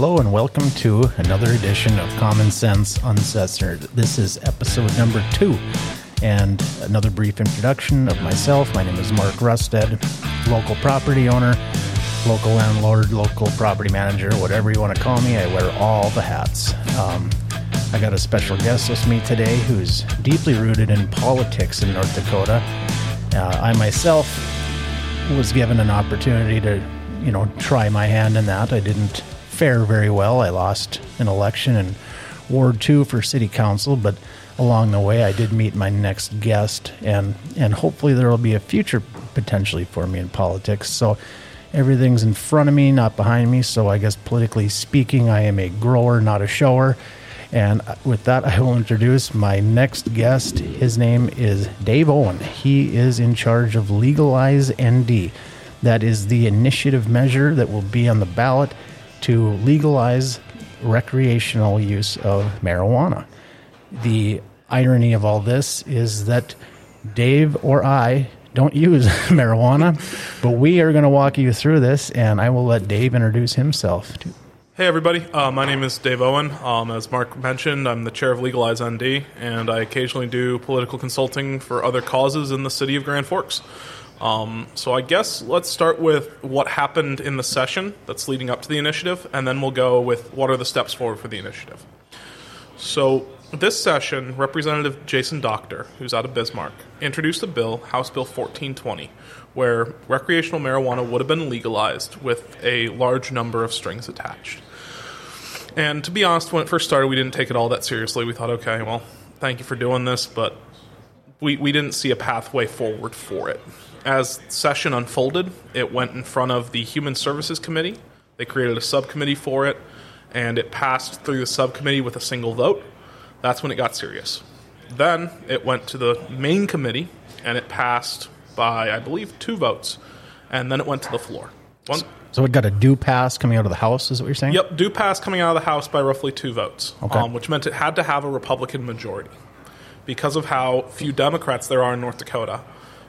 Hello and welcome to another edition of Common Sense Unsensored. This is episode number two, and another brief introduction of myself. My name is Mark Rusted, local property owner, local landlord, local property manager, whatever you want to call me. I wear all the hats. Um, I got a special guest with me today who's deeply rooted in politics in North Dakota. Uh, I myself was given an opportunity to, you know, try my hand in that. I didn't fare very well. I lost an election in Ward 2 for city council, but along the way I did meet my next guest and and hopefully there will be a future potentially for me in politics. So everything's in front of me, not behind me, so I guess politically speaking I am a grower, not a shower. And with that, I will introduce my next guest. His name is Dave Owen. He is in charge of Legalize ND. That is the initiative measure that will be on the ballot to legalize recreational use of marijuana. The irony of all this is that Dave or I don't use marijuana, but we are going to walk you through this, and I will let Dave introduce himself. Hey, everybody. Uh, my name is Dave Owen. Um, as Mark mentioned, I'm the chair of Legalize ND, and I occasionally do political consulting for other causes in the city of Grand Forks. Um, so I guess let's start with what happened in the session that's leading up to the initiative, and then we'll go with what are the steps forward for the initiative. So this session, Representative Jason Dockter, who's out of Bismarck, introduced a bill, House Bill 1420, where recreational marijuana would have been legalized with a large number of strings attached. And to be honest, when it first started, we didn't take it all that seriously. We thought, okay, well, thank you for doing this, but we, we didn't see a pathway forward for it. As session unfolded, it went in front of the Human Services Committee. They created a subcommittee for it, and it passed through the subcommittee with a single vote. That's when it got serious. Then it went to the main committee, and it passed by, I believe, two votes. And then it went to the floor. One, So it got a due pass coming out of the House, is what you're saying? Yep, due pass coming out of the House by roughly two votes, Okay. um, which meant it had to have a Republican majority. Because of how few Democrats there are in North Dakota,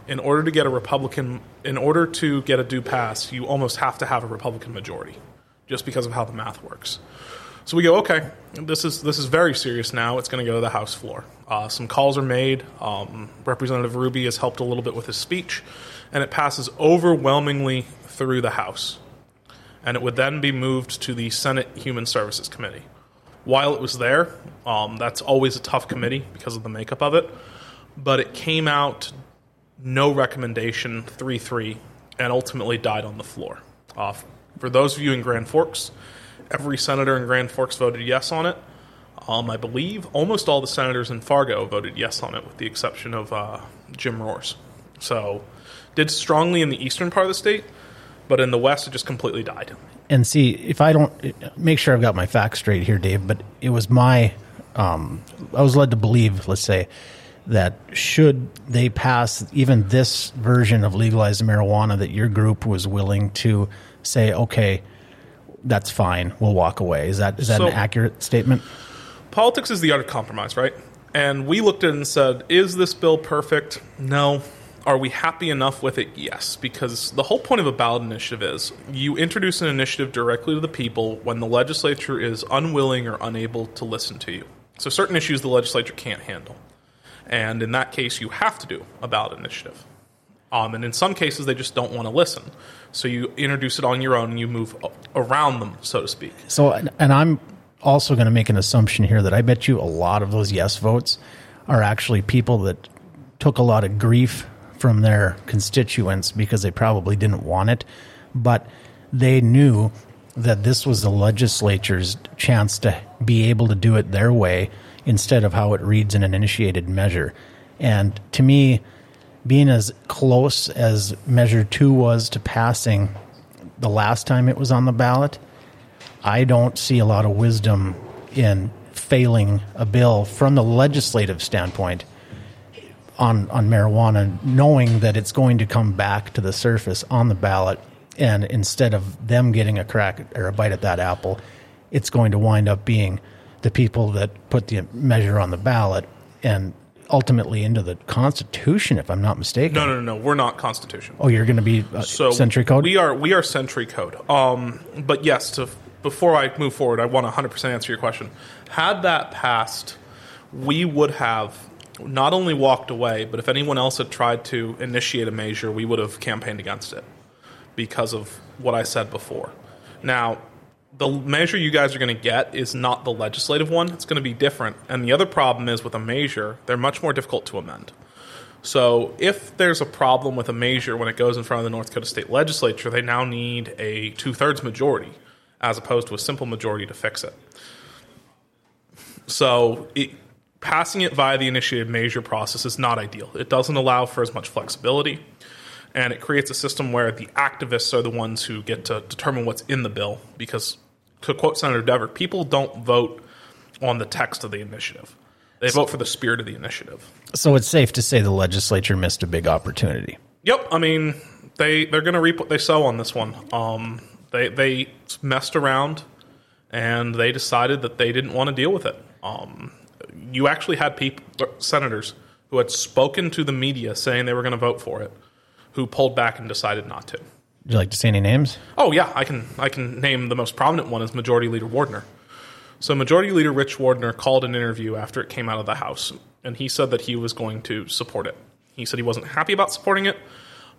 in order to get a Republican, in order to get a due pass, you almost have to have a Republican majority, just because of how the math works. So we go, okay, this is this is very serious now. It's going to go to the House floor. Uh, some calls are made. Um, Representative Ruby has helped a little bit with his speech, and it passes overwhelmingly through the House and it would then be moved to the Senate Human Services Committee. While it was there, um, that's always a tough committee because of the makeup of it, but it came out no recommendation, 3 3, and ultimately died on the floor. Uh, for those of you in Grand Forks, every senator in Grand Forks voted yes on it. Um, I believe almost all the senators in Fargo voted yes on it, with the exception of uh, Jim Roers. So, did strongly in the eastern part of the state, but in the west, it just completely died. and see if I don't make sure I've got my facts straight here, Dave. But it was my, um, I was led to believe, let's say, that should they pass even this version of legalized marijuana, that your group was willing to say, okay, that's fine, we'll walk away. Is that is that So- an accurate statement? Politics is the art of compromise, right? And we looked at it and said, is this bill perfect? No. Are we happy enough with it? Yes. Because the whole point of a ballot initiative is you introduce an initiative directly to the people when the legislature is unwilling or unable to listen to you. So, certain issues the legislature can't handle. And in that case, you have to do a ballot initiative. Um, and in some cases, they just don't want to listen. So, you introduce it on your own and you move around them, so to speak. So, and and I'm also going to make an assumption here that I bet you a lot of those yes votes are actually people that took a lot of grief from their constituents because they probably didn't want it, but they knew that this was the legislature's chance to be able to do it their way instead of how it reads in an initiated measure. And to me, being as close as Measure 2 was to passing the last time it was on the ballot, I don't see a lot of wisdom in failing a bill from the legislative standpoint on on marijuana, knowing that it's going to come back to the surface on the ballot, and instead of them getting a crack or a bite at that apple, it's going to wind up being the people that put the measure on the ballot and ultimately into the Constitution, if I'm not mistaken. No, no, no, no. We're not constitutional. Oh, you're going to be uh, So Century Code. We are we are Century Code. Um, but yes, to before I move forward, I want to 100% answer your question. Had that passed, we would have not only walked away, but if anyone else had tried to initiate a measure, we would have campaigned against it because of what I said before. Now, the measure you guys are going to get is not the legislative one. It's going to be different. And the other problem is with a measure, they're much more difficult to amend. So if there's a problem with a measure when it goes in front of the North Dakota State Legislature, they now need a two thirds majority as opposed to a simple majority to fix it. So it, passing it via the initiated measure process is not ideal. It doesn't allow for as much flexibility, and it creates a system where the activists are the ones who get to determine what's in the bill. Because, to quote Senator Dever, people don't vote on the text of the initiative; they vote for the spirit of the initiative. So it's safe to say the legislature missed a big opportunity. Yep, I mean they they're going to reap what they sow on this one. Um, they they messed around, and they decided that they didn't want to deal with it. Um, you actually had people, senators who had spoken to the media saying they were going to vote for it, who pulled back and decided not to. Would you like to say any names? Oh yeah, I can I can name the most prominent one is Majority Leader Wardner. So Majority Leader Rich Wardner called an interview after it came out of the House, and he said that he was going to support it. He said he wasn't happy about supporting it,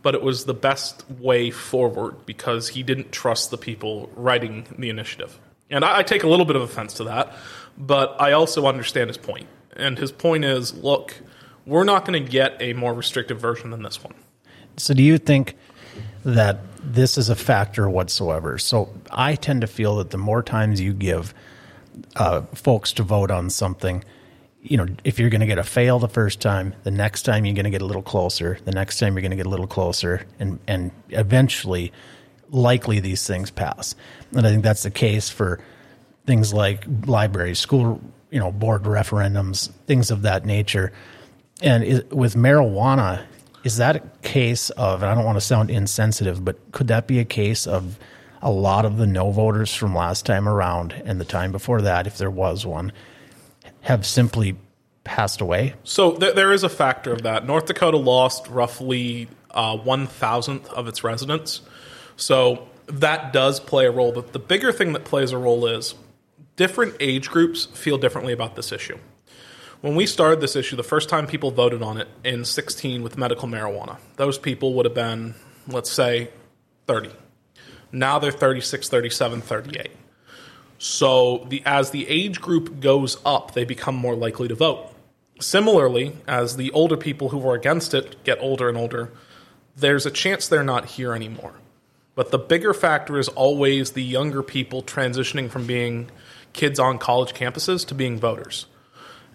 but it was the best way forward because he didn't trust the people writing the initiative. And I, I take a little bit of offense to that, but I also understand his point. And his point is look, we're not going to get a more restrictive version than this one. So, do you think that this is a factor whatsoever? So, I tend to feel that the more times you give uh, folks to vote on something, you know, if you're going to get a fail the first time, the next time you're going to get a little closer, the next time you're going to get a little closer, and and eventually, likely these things pass. And I think that's the case for things like libraries, school, you know, board referendums, things of that nature. And is, with marijuana, is that a case of? And I don't want to sound insensitive, but could that be a case of a lot of the no voters from last time around and the time before that, if there was one, have simply passed away? So th- there is a factor of that. North Dakota lost roughly uh, one thousandth of its residents, so that does play a role. But the bigger thing that plays a role is different age groups feel differently about this issue. When we started this issue, the first time people voted on it in 16 with medical marijuana, those people would have been, let's say, 30. Now they're 36, 37, 38. So the, as the age group goes up, they become more likely to vote. Similarly, as the older people who were against it get older and older, there's a chance they're not here anymore. But the bigger factor is always the younger people transitioning from being kids on college campuses to being voters.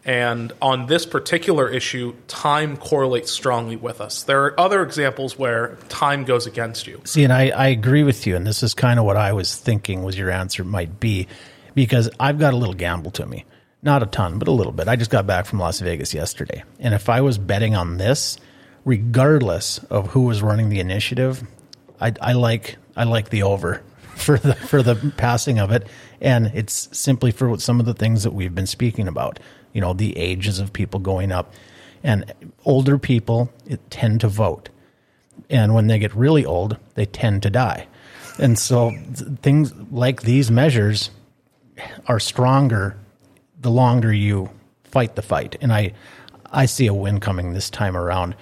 And on this particular issue, time correlates strongly with us. There are other examples where time goes against you. See, and I, I agree with you, and this is kind of what I was thinking was your answer might be, because I've got a little gamble to me. Not a ton, but a little bit. I just got back from Las Vegas yesterday. And if I was betting on this, regardless of who was running the initiative, I, I like I like the over for the for the passing of it, and it's simply for some of the things that we've been speaking about. You know, the ages of people going up, and older people tend to vote, and when they get really old, they tend to die, and so things like these measures are stronger the longer you fight the fight, and I I see a win coming this time around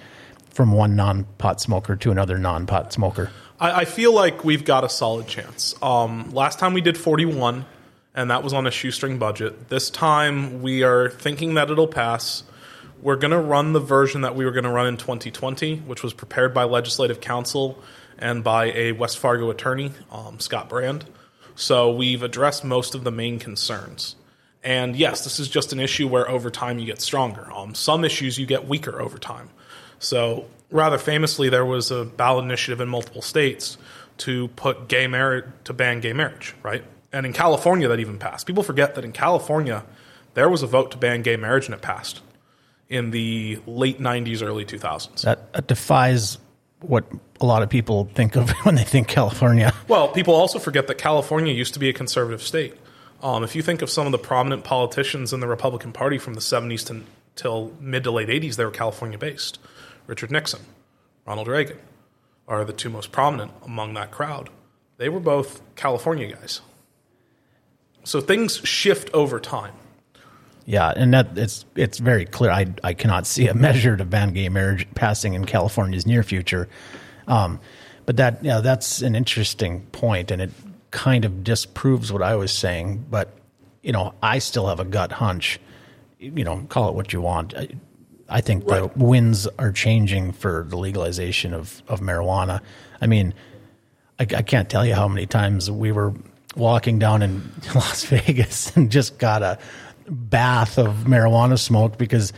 from one non pot smoker to another non pot smoker. I, I, feel like we've got a solid chance. Um, last time we did 41, and that was on a shoestring budget. This time we are thinking that it'll pass. We're going to run the version that we were going to run in 2020, which was prepared by Legislative Counsel and by a West Fargo attorney, um, Scott Brand. So we've addressed most of the main concerns. And yes, this is just an issue where over time you get stronger. Um, some issues you get weaker over time. So rather famously, there was a ballot initiative in multiple states to put gay marriage to ban gay marriage, right? And in California, that even passed. People forget that in California, there was a vote to ban gay marriage, and it passed in the late '90s, early 2000s. That, that defies what a lot of people think of when they think California. Well, people also forget that California used to be a conservative state. Um, if you think of some of the prominent politicians in the Republican Party from the 70s to till mid to late 80s, they were California based. Richard Nixon, Ronald Reagan are the two most prominent among that crowd. They were both California guys. So things shift over time. Yeah, and that it's it's very clear. I I cannot see a measure to ban gay marriage passing in California's near future. Um, but that yeah, that's an interesting point, and it kind of disproves what I was saying. But you know, I still have a gut hunch. You know, call it what you want. I, I think Right. the winds are changing for the legalization of of marijuana. I mean, I, I can't tell you how many times we were walking down in Las Vegas and just got a bath of marijuana smoke because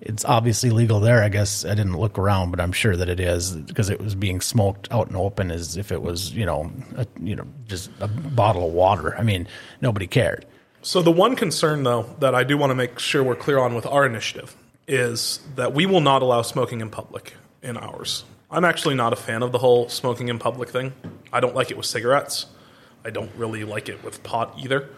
it's obviously legal there. I guess I didn't look around, but I'm sure that it is because it was being smoked out in open as if it was, you know, a, you know, just a bottle of water. I mean, nobody cared. So the one concern, though, that I do want to make sure we're clear on with our initiative is that we will not allow smoking in public in ours. I'm actually not a fan of the whole smoking in public thing. I don't like it with cigarettes. I don't really like it with pot either.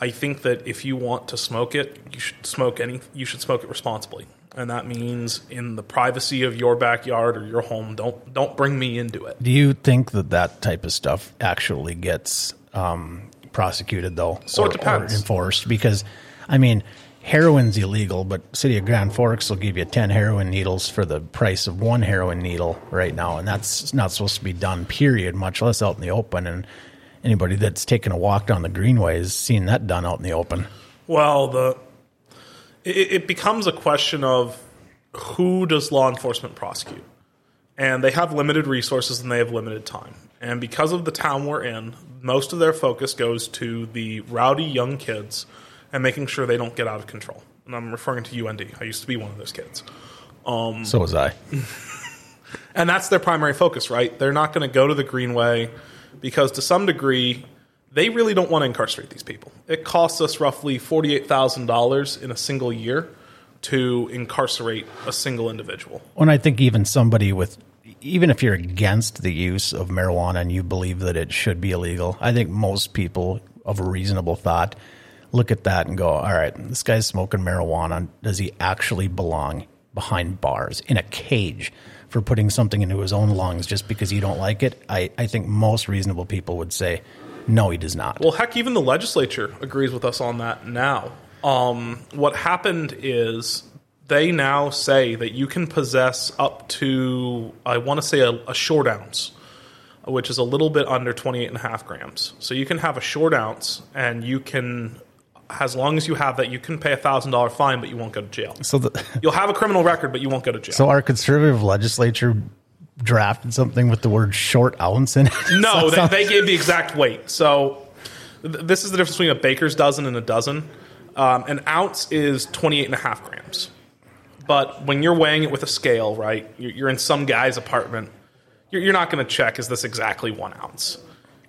I think that if you want to smoke it, you should smoke any. You should smoke it responsibly, and that means in the privacy of your backyard or your home. Don't don't bring me into it. Do you think that that type of stuff actually gets um, prosecuted, though? So it depends. Or enforced? Because, I mean, heroin's illegal, but City of Grand Forks will give you 10 heroin needles for the price of one heroin needle right now. And that's not supposed to be done, period, much less out in the open. And anybody that's taken a walk down the greenway has seen that done out in the open. Well, the it, it becomes a question of who does law enforcement prosecute, and they have limited resources and they have limited time. And because of the town we're in, most of their focus goes to the rowdy young kids and making sure they don't get out of control. And I'm referring to UND. I used to be one of those kids. Um, so was I. And that's their primary focus, right? They're not going to go to the Greenway because, to some degree, they really don't want to incarcerate these people. It costs us roughly $48,000 in a single year to incarcerate a single individual. And I think even somebody with, even if you're against the use of marijuana and you believe that it should be illegal, I think most people of reasonable thought look at that and go, all right, this guy's smoking marijuana. Does he actually belong behind bars in a cage for putting something into his own lungs just because you don't like it? I, I think most reasonable people would say, no, he does not. Well, heck, even the legislature agrees with us on that now. Um, what happened is they now say that you can possess up to, I want to say, a, a short ounce, which is a little bit under 28 and a half grams. So you can have a short ounce, and you can, as long as you have that, you can pay a $1,000 fine, but you won't go to jail. so the, You'll have a criminal record, but you won't go to jail. so our conservative legislature drafted something with the word short ounce in it. No, they, they gave the exact weight. So th- this is the difference between a baker's dozen and a dozen. Um, an ounce is 28 and a half grams. But when you're weighing it with a scale, right, you're, you're in some guy's apartment, you're, you're not going to check, is this exactly one ounce?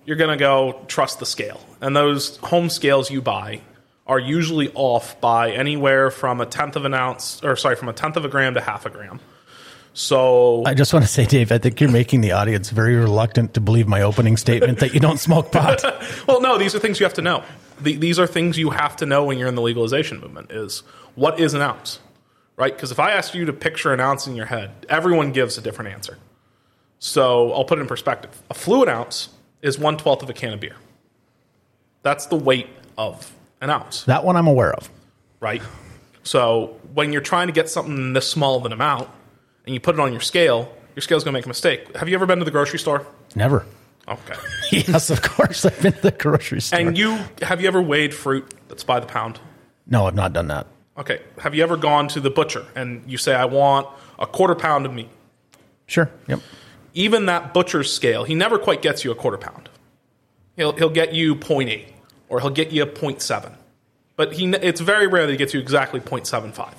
You're going to go trust the scale. And those home scales you buy are usually off by anywhere from a tenth of an ounce, or sorry, from a tenth of a gram to half a gram. So I just want to say, Dave, I think you're making the audience very reluctant to believe my opening statement that you don't smoke pot. Well, no, these are things you have to know. The, these are things you have to know when you're in the legalization movement. Is what is an ounce, right? Because if I ask you to picture an ounce in your head, everyone gives a different answer. So I'll put it in perspective. A fluid ounce is one twelfth of a can of beer. That's the weight of an ounce, That one I'm aware of. right? So when you're trying to get something this small of an amount and you put it on your scale, your scale's going to make a mistake. Have you ever been to the grocery store? Never. Okay. yes, of course. I've been to the grocery store. And you have you ever weighed fruit that's by the pound? no, I've not done that. Okay. Have you ever gone to the butcher and you say, I want a quarter pound of meat? Sure. Yep. Even that butcher's scale, he never quite gets you a quarter pound. He'll, he'll get you 0.8 or he'll get you a 0.7. But he, it's very rare that he gets you exactly 0.75.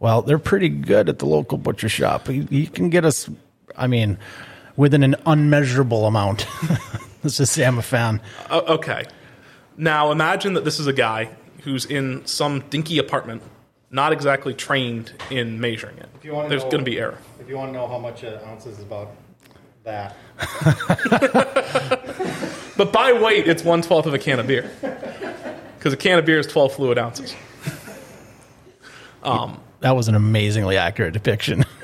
Well, they're pretty good at the local butcher shop. You, you can get us, I mean, within an unmeasurable amount. Let's just say I'm a fan. Uh, okay. Now imagine that this is a guy who's in some dinky apartment, not exactly trained in measuring it. you wanna There's going to be error. If you want to know how much an ounce is about that, But by weight, it's one twelfth of a can of beer. Because a can of beer is 12 fluid ounces. That was an amazingly accurate depiction.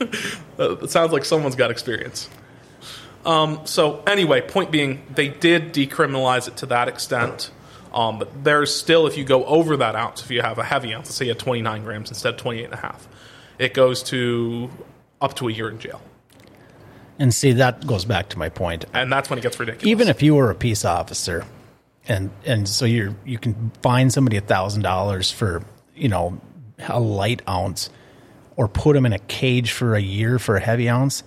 Uh, it sounds like someone's got experience. Um, so anyway, point being, they did decriminalize it to that extent. Um, but there's still, if you go over that ounce, if you have a heavy ounce, let's say you had 29 grams instead of 28 and a half, it goes to up to a year in jail. And see, that goes back to my point. And that's when it gets ridiculous. Even if you were a peace officer, and and so you're you can fine somebody a thousand dollars for you know a light ounce, or put them in a cage for a year for a heavy ounce.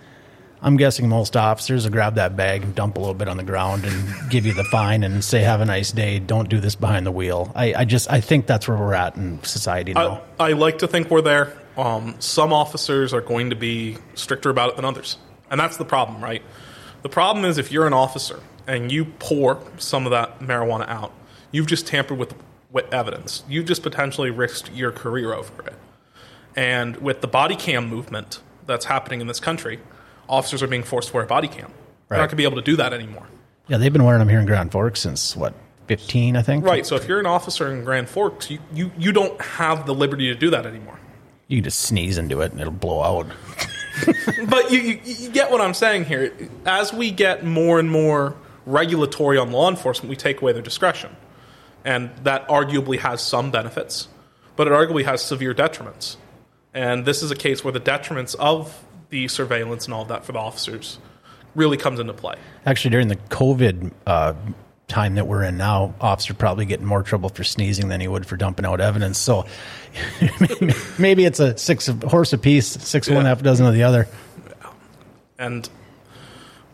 I'm guessing most officers will grab that bag and dump a little bit on the ground and give you the fine and say, "Have a nice day. Don't do this behind the wheel." I, I just I think that's where we're at in society now. I, I like to think we're there. Um, some officers are going to be stricter about it than others, and that's the problem, right? The problem is if you're an officer and you pour some of that marijuana out, you've just tampered with, with evidence. You've just potentially risked your career over it. And with the body cam movement that's happening in this country, officers are being forced to wear a body cam. Right. They're not going to be able to do that anymore. yeah, they've been wearing them here in Grand Forks since what 15, I think. Right. So if you're an officer in Grand Forks, you, you, you don't have the liberty to do that anymore. You can just sneeze into it and it'll blow out. But you, you, you get what I'm saying here. As we get more and more regulatory on law enforcement, we take away their discretion. And that arguably has some benefits, but it arguably has severe detriments. And this is a case where the detriments of the surveillance and all of that for the officers really comes into play. Actually, during the COVID uh, time that we're in now, officer probably get in more trouble for sneezing than he would for dumping out evidence. So maybe it's a six of, horse apiece, six of one, half dozen of the other. And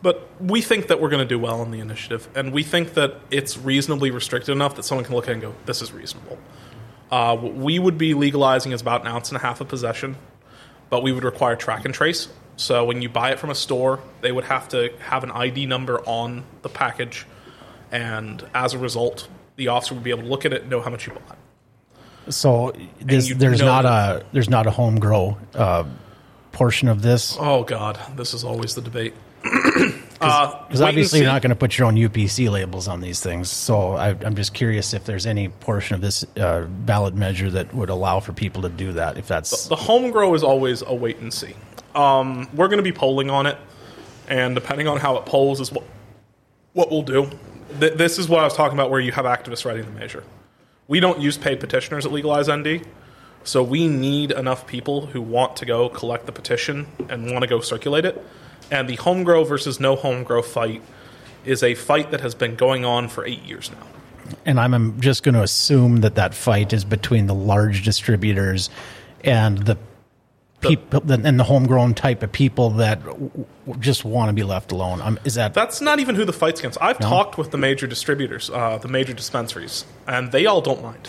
but we think that we're going to do well on the initiative, and we think that it's reasonably restricted enough that someone can look at it and go, "This is reasonable." Uh, what we would be legalizing is about an ounce and a half of possession, but we would require track and trace. So when you buy it from a store, they would have to have an ID number on the package, and as a result, the officer would be able to look at it and know how much you bought. So this, there's not that- a there's not a home grow uh, portion of this Oh God, this is always the debate. Uh, because and obviously you're not going to put your own UPC labels on these things. So I, I'm just curious if there's any portion of this uh, ballot measure that would allow for people to do that. If that's the home grow is always a wait and see. Um, we're going to be polling on it, and depending on how it polls is what what we'll do. Th- this is what I was talking about, where you have activists writing the measure. We don't use paid petitioners at Legalize ND, so we need enough people who want to go collect the petition and want to go circulate it. And the home grow versus no home grow fight is a fight that has been going on for eight years now. And I'm just going to assume that that fight is between the large distributors and the people and the homegrown type of people that just want to be left alone. Um, is that That's not even who the fight's against. I've talked with the major distributors, uh, the major dispensaries, and they all don't mind.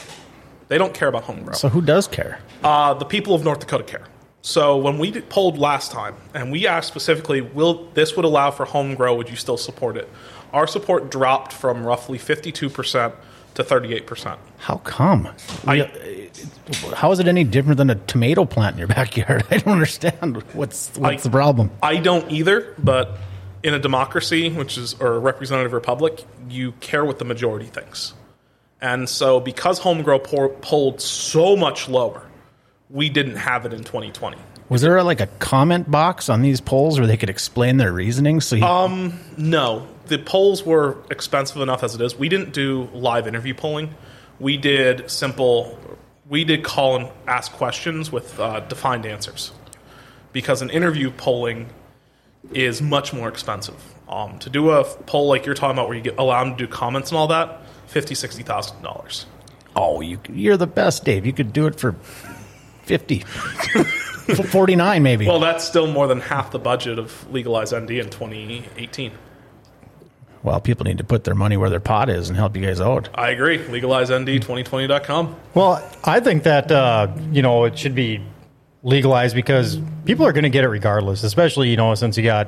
They don't care about homegrown. so? Who does care? Uh, the people of North Dakota care. So when we polled last time, and we asked specifically, will this would allow for home grow? Would you still support it? Our support dropped from roughly fifty-two percent to thirty-eight percent. How come? I- How is it any different than a tomato plant in your backyard? I don't understand. What's what's I- the problem? I don't either, but in a democracy, which is or a representative republic, you care what the majority thinks. And so, because home grow por- polled so much lower, we didn't have it in 2020. Was there like a comment box on these polls where they could explain their reasoning? So you, um, No, the polls were expensive enough as it is. We didn't do live interview polling. We did simple. We did call and ask questions with uh, defined answers, because an interview polling is much more expensive. Um, to do a poll like you're talking about, where you get allow them to do comments and all that, fifty, sixty thousand dollars. oh, you you're the best, Dave. You could do it for fifty. 49 maybe. Well, that's still more than half the budget of Legalize ND in 2018. Well, people need to put their money where their pot is and help you guys out. I agree. LegalizeND2020.com. Well, I think that uh, you know it should be legalized because people are going to get it regardless. Especially you know since you got,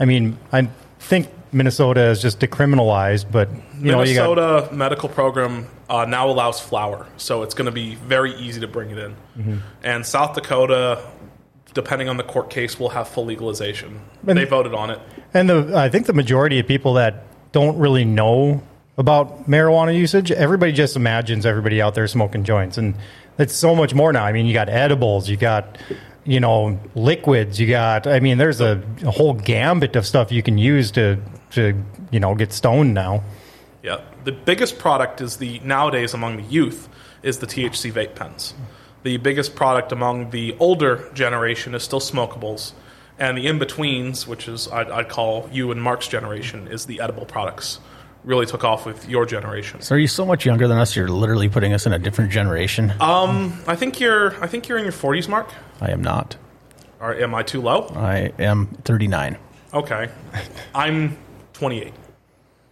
I mean, I think Minnesota is just decriminalized, but you know you got Minnesota medical program uh, now allows flour, so it's going to be very easy to bring it in. Mm-hmm. And South Dakota, depending on the court case, will have full legalization. And- they voted on it. And the I think the majority of people that don't really know about marijuana usage, everybody just imagines everybody out there smoking joints, and it's so much more now. I mean, you got edibles, you got you know liquids, you got. I mean, there's a, a whole gambit of stuff you can use to to you know get stoned now. Yeah, the biggest product is the nowadays among the youth is the THC vape pens. The biggest product among the older generation is still smokables, and the in betweens, which is I'd, I'd call you and Mark's generation, is the edible products. Really took off with your generation. So are you so much younger than us? You're literally putting us in a different generation. Um, I think you're I think you're in your 40s, Mark. I am not. Or am I too low? I am 39. Okay, I'm 28.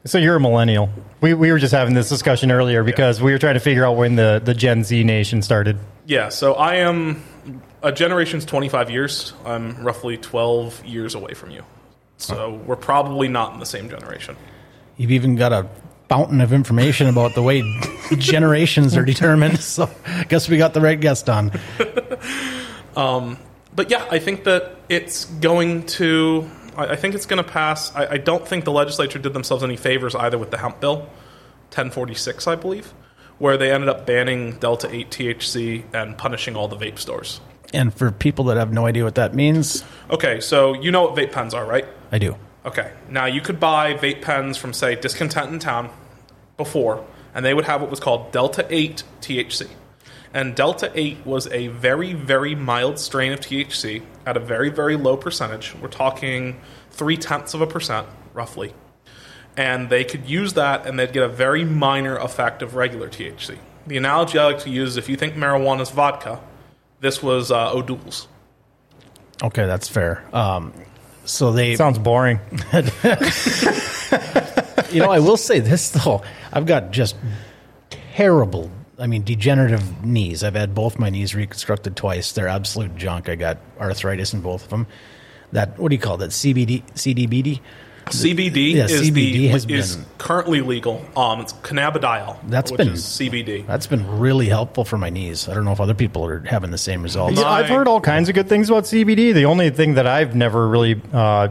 So you're a millennial. We, we were just having this discussion earlier because we were trying to figure out when the, the Gen Z nation started. Yeah, so I am a generation's 25 years. I'm roughly 12 years away from you. So we're probably not in the same generation. You've even got a fountain of information about the way generations are determined. So I guess we got the right guest on. Um, but yeah, I think that it's going to. I I think it's going to pass. I, I don't think the legislature did themselves any favors either with the hemp bill, 1046, I believe, where they ended up banning Delta 8 THC and punishing all the vape stores. And for people that have no idea what that means, Okay, so you know what vape pens are, right? I do. Okay. Now you could buy vape pens from say Discontent in Town before, and they would have what was called Delta 8 THC. And Delta 8 was a very, very mild strain of THC at a very, very low percentage. We're talking three tenths of a percent, roughly. And they could use that and they'd get a very minor effect of regular THC. The analogy I like to use is if you think marijuana is vodka, this was uh, O'Doul's. Okay, that's fair. Um, so they, Sounds boring. you know, I will say this though. I've got just terrible, I mean, degenerative knees. I've had both my knees reconstructed twice. They're absolute junk. I got arthritis in both of them. That what do you call that? CBD, CDBD. CBD Yeah, is CBD the has is been- currently legal. Um, it's cannabidiol. That's which been- is CBD. That's been really helpful for my knees. I don't know if other people are having the same results. Yeah, I've heard all kinds of good things about CBD. The only thing that I've never really, uh,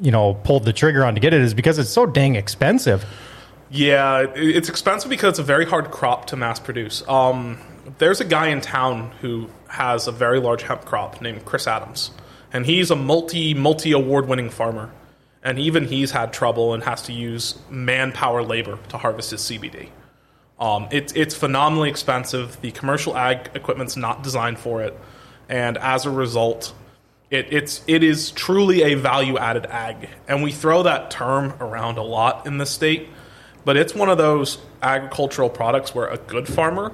you know, pulled the trigger on to get it is because it's so dang expensive. Yeah, it's expensive because it's a very hard crop to mass produce. Um, there's a guy in town who has a very large hemp crop named Chris Adams, and he's a multi multi award winning farmer. And even he's had trouble and has to use manpower labor to harvest his CBD. Um, it's it's phenomenally expensive. The commercial ag equipment's not designed for it, and as a result, it, it's it is truly a value added ag. And we throw that term around a lot in the state, but it's one of those agricultural products where a good farmer,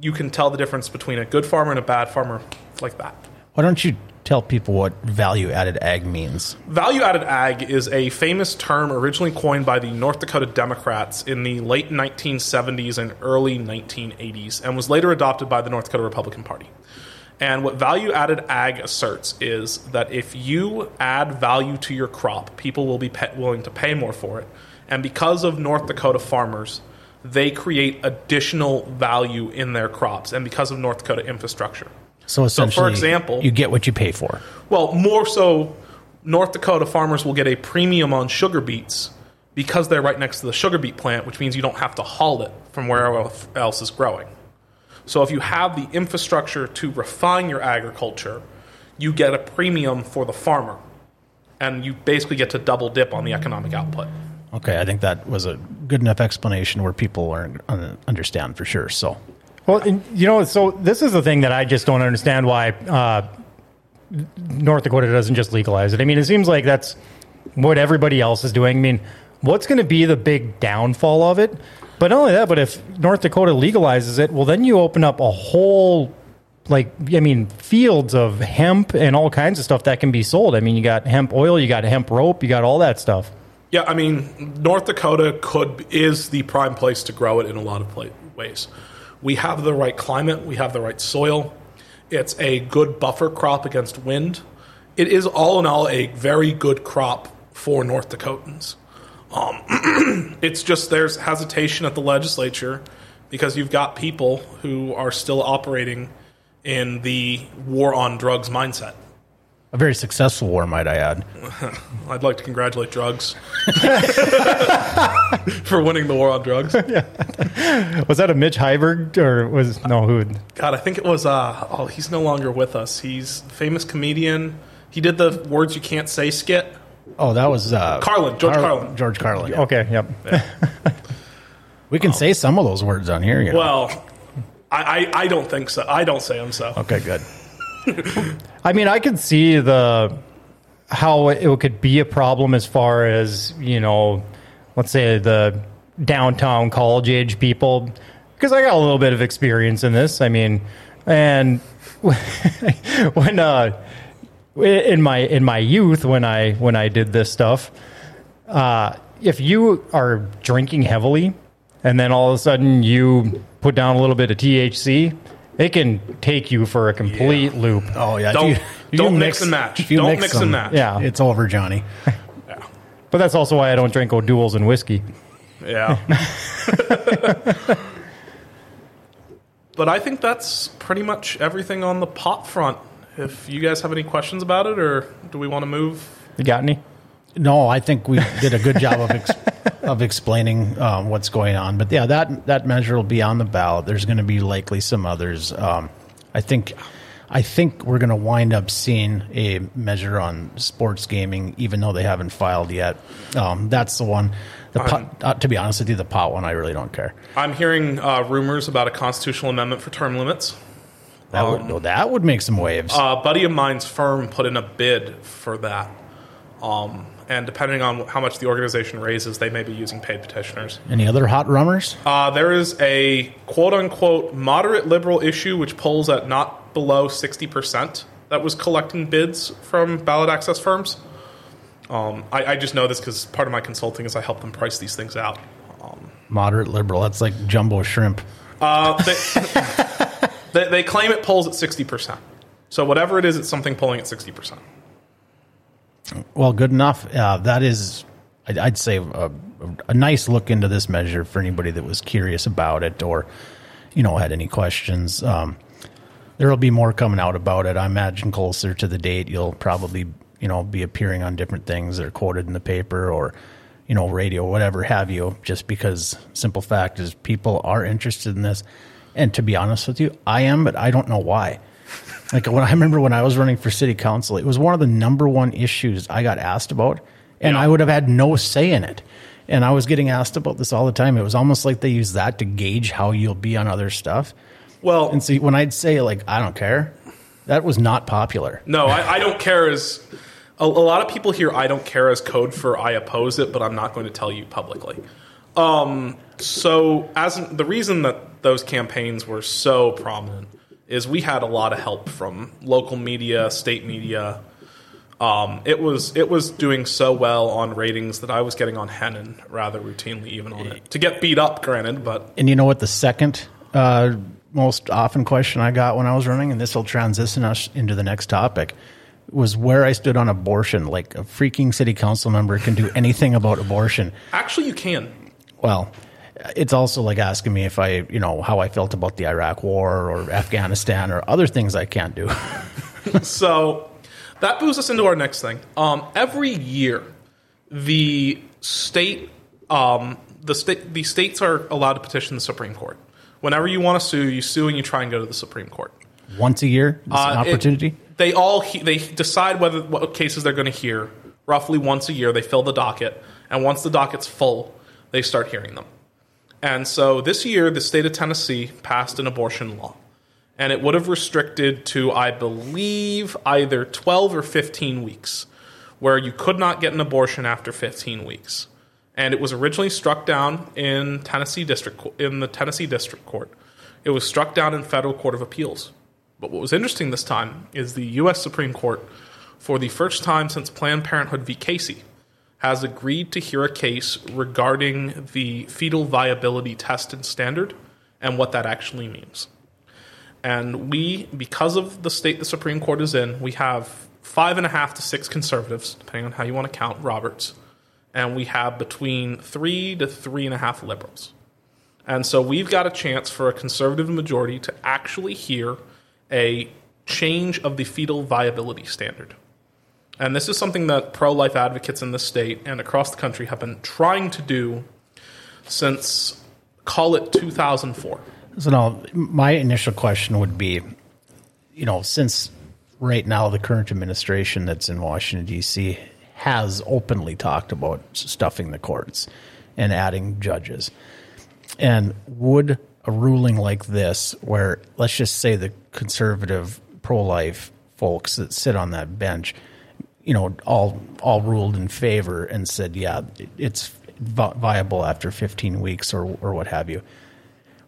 you can tell the difference between a good farmer and a bad farmer like that. Why don't you tell people what value added ag means? Value added ag is a famous term originally coined by the North Dakota Democrats in the late 1970s and early 1980s and was later adopted by the North Dakota Republican Party. And what value added ag asserts is that if you add value to your crop, people will be willing to pay more for it. And because of North Dakota farmers, they create additional value in their crops and because of North Dakota infrastructure. So essentially, example- you get what you pay for. Well, more so, North Dakota farmers will get a premium on sugar beets because they're right next to the sugar beet plant, which means you don't have to haul it from wherever else is growing. So if you have the infrastructure to refine your agriculture, you get a premium for the farmer. And you basically get to double dip on the economic output. Okay, I think that was a good enough explanation where people are un- uh, understand for sure. So Well, and, you know, so this is the thing that I just don't understand why uh, North Dakota doesn't just legalize it. I mean, it seems like that's what everybody else is doing. I mean, what's going to be the big downfall of it? But not only that, but if North Dakota legalizes it, well, then you open up a whole, like, I mean, fields of hemp and all kinds of stuff that can be sold. I mean, you got hemp oil, you got hemp rope, you got all that stuff. Yeah, I mean, North Dakota could is the prime place to grow it in a lot of ways. We have the right climate, we have the right soil. It's a good buffer crop against wind. It is all in all a very good crop for North Dakotans. Um, it's just there's hesitation at the legislature because you've got people who are still operating in the war on drugs mindset. A very successful war, might I add. I'd like to congratulate drugs for winning the war on drugs. Was that a Mitch Hedberg or was no who? God, I think it was. Uh, oh, he's no longer with us. He's a famous comedian. He did the "Words You Can't Say" skit Oh, that was uh, Carlin, George Carlin. George Carlin. yeah. Okay, yep. We can say some of those words on here. You know? Well, I, I, I don't think so. I don't say them so. okay, good. I mean, I could see the how it could be a problem as far as you know, let's say the downtown college age people, because I got a little bit of experience in this. I mean, and when uh, in my in my youth when I when I did this stuff, uh, if you are drinking heavily and then all of a sudden you put down a little bit of THC, it can take you for a complete loop. Oh yeah, Don't- If you- if don't you mix and match. Don't mix and them, match. Yeah. it's over, Johnny. yeah. But that's also why I don't drink O'Doul's and whiskey. Yeah. but I think that's pretty much everything on the pot front. If you guys have any questions about it, or do we want to move? You got any? No, I think we did a good job of ex- of explaining um, what's going on. But yeah, that that measure will be on the ballot. There's going to be likely some others. Um, I think I think we're going to wind up seeing a measure on sports gaming, even though they haven't filed yet. Um, that's the one. The pot, uh, to be honest with you, the pot one I really don't care. I'm hearing uh, rumors about a constitutional amendment for term limits. That would well, that would make some waves. A buddy of mine's firm put in a bid for that. Um, and depending on how much the organization raises, they may be using paid petitioners. Any other hot rummers? Uh, there is a quote unquote moderate liberal issue which polls at not below 60% that was collecting bids from ballot access firms. Um, I, I just know this because part of my consulting is I help them price these things out. Moderate liberal. That's like jumbo shrimp. Uh, they, they, they claim it polls at 60%. So whatever it is, it's something polling at 60%. Well, good enough. Uh, that is, I'd, I'd say, a, a nice look into this measure for anybody that was curious about it or, you know, had any questions. Um, there will be more coming out about it. I imagine closer to the date, you'll probably, you know, be appearing on different things that are quoted in the paper or, you know, radio, whatever have you. Just because simple fact is people are interested in this, and to be honest with you, I am, but I don't know why. Like when I remember when I was running for city council, it was one of the number one issues I got asked about, and Yeah. I would have had no say in it. And I was getting asked about this all the time. It was almost like they use that to gauge how you'll be on other stuff. Well, And see, when I'd say like I don't care, that was not popular. No, I, I don't care as a, a lot of people here. I don't care as code for I oppose it, but I'm not going to tell you publicly. Um, so, as the reason that those campaigns were so prominent is we had a lot of help from local media, state media. Um, it was it was doing so well on ratings that I was getting on Hennen rather routinely, even on it to get beat up. Granted, but And you know what the second uh, most often question I got when I was running, and this will transition us into the next topic, was where I stood on abortion. Like a freaking city council member can do anything about abortion. actually, you can. Well, it's also like asking me if I, you know, how I felt about the Iraq War or Afghanistan or other things I can't do. So that moves us into our next thing. Um, every year, the state, um, the state, the states are allowed to petition the Supreme Court. Whenever you want to sue, you sue and you try and go to the Supreme Court. Once a year, it's an Uh, it- opportunity. they all he, they decide whether what cases they're going to hear. Roughly once a year, they fill the docket, and once the docket's full, they start hearing them. And so this year, the state of Tennessee passed an abortion law, and it would have restricted to, I believe, either 12 or 15 weeks, where you could not get an abortion after 15 weeks. And it was originally struck down in Tennessee district in the Tennessee District Court. It was struck down in Federal Court of Appeals. But what was interesting this time is the U.S. Supreme Court, for the first time since Planned Parenthood v. Casey, has agreed to hear a case regarding the fetal viability test and standard and what that actually means. And we, because of the state the Supreme Court is in, we have five and a half to six conservatives, depending on how you want to count Roberts, and we have between three to three and a half liberals. And so we've got a chance for a conservative majority to actually hear a change of the fetal viability standard. And this is something that pro life advocates in the state and across the country have been trying to do since, call it 2004. So now, my initial question would be, you know, since right now the current administration that's in Washington D.C. has openly talked about stuffing the courts and adding judges. And would a ruling like this, where let's just say the conservative pro life folks that sit on that bench, you know, all all ruled in favor and said, yeah, it's viable after 15 weeks or or what have you.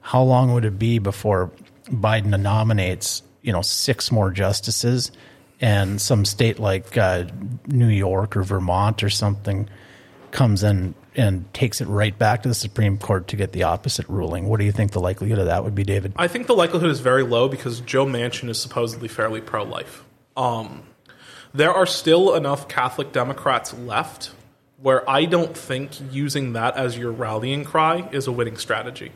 How long would it be before Biden nominates, you know, six more justices, and some state like uh, New York or Vermont or something comes in and takes it right back to the Supreme Court to get the opposite ruling? What do you think the likelihood of that would be, David? I think the likelihood is very low because Joe Manchin is supposedly fairly pro life. Um, there are still enough Catholic Democrats left where I don't think using that as your rallying cry is a winning strategy.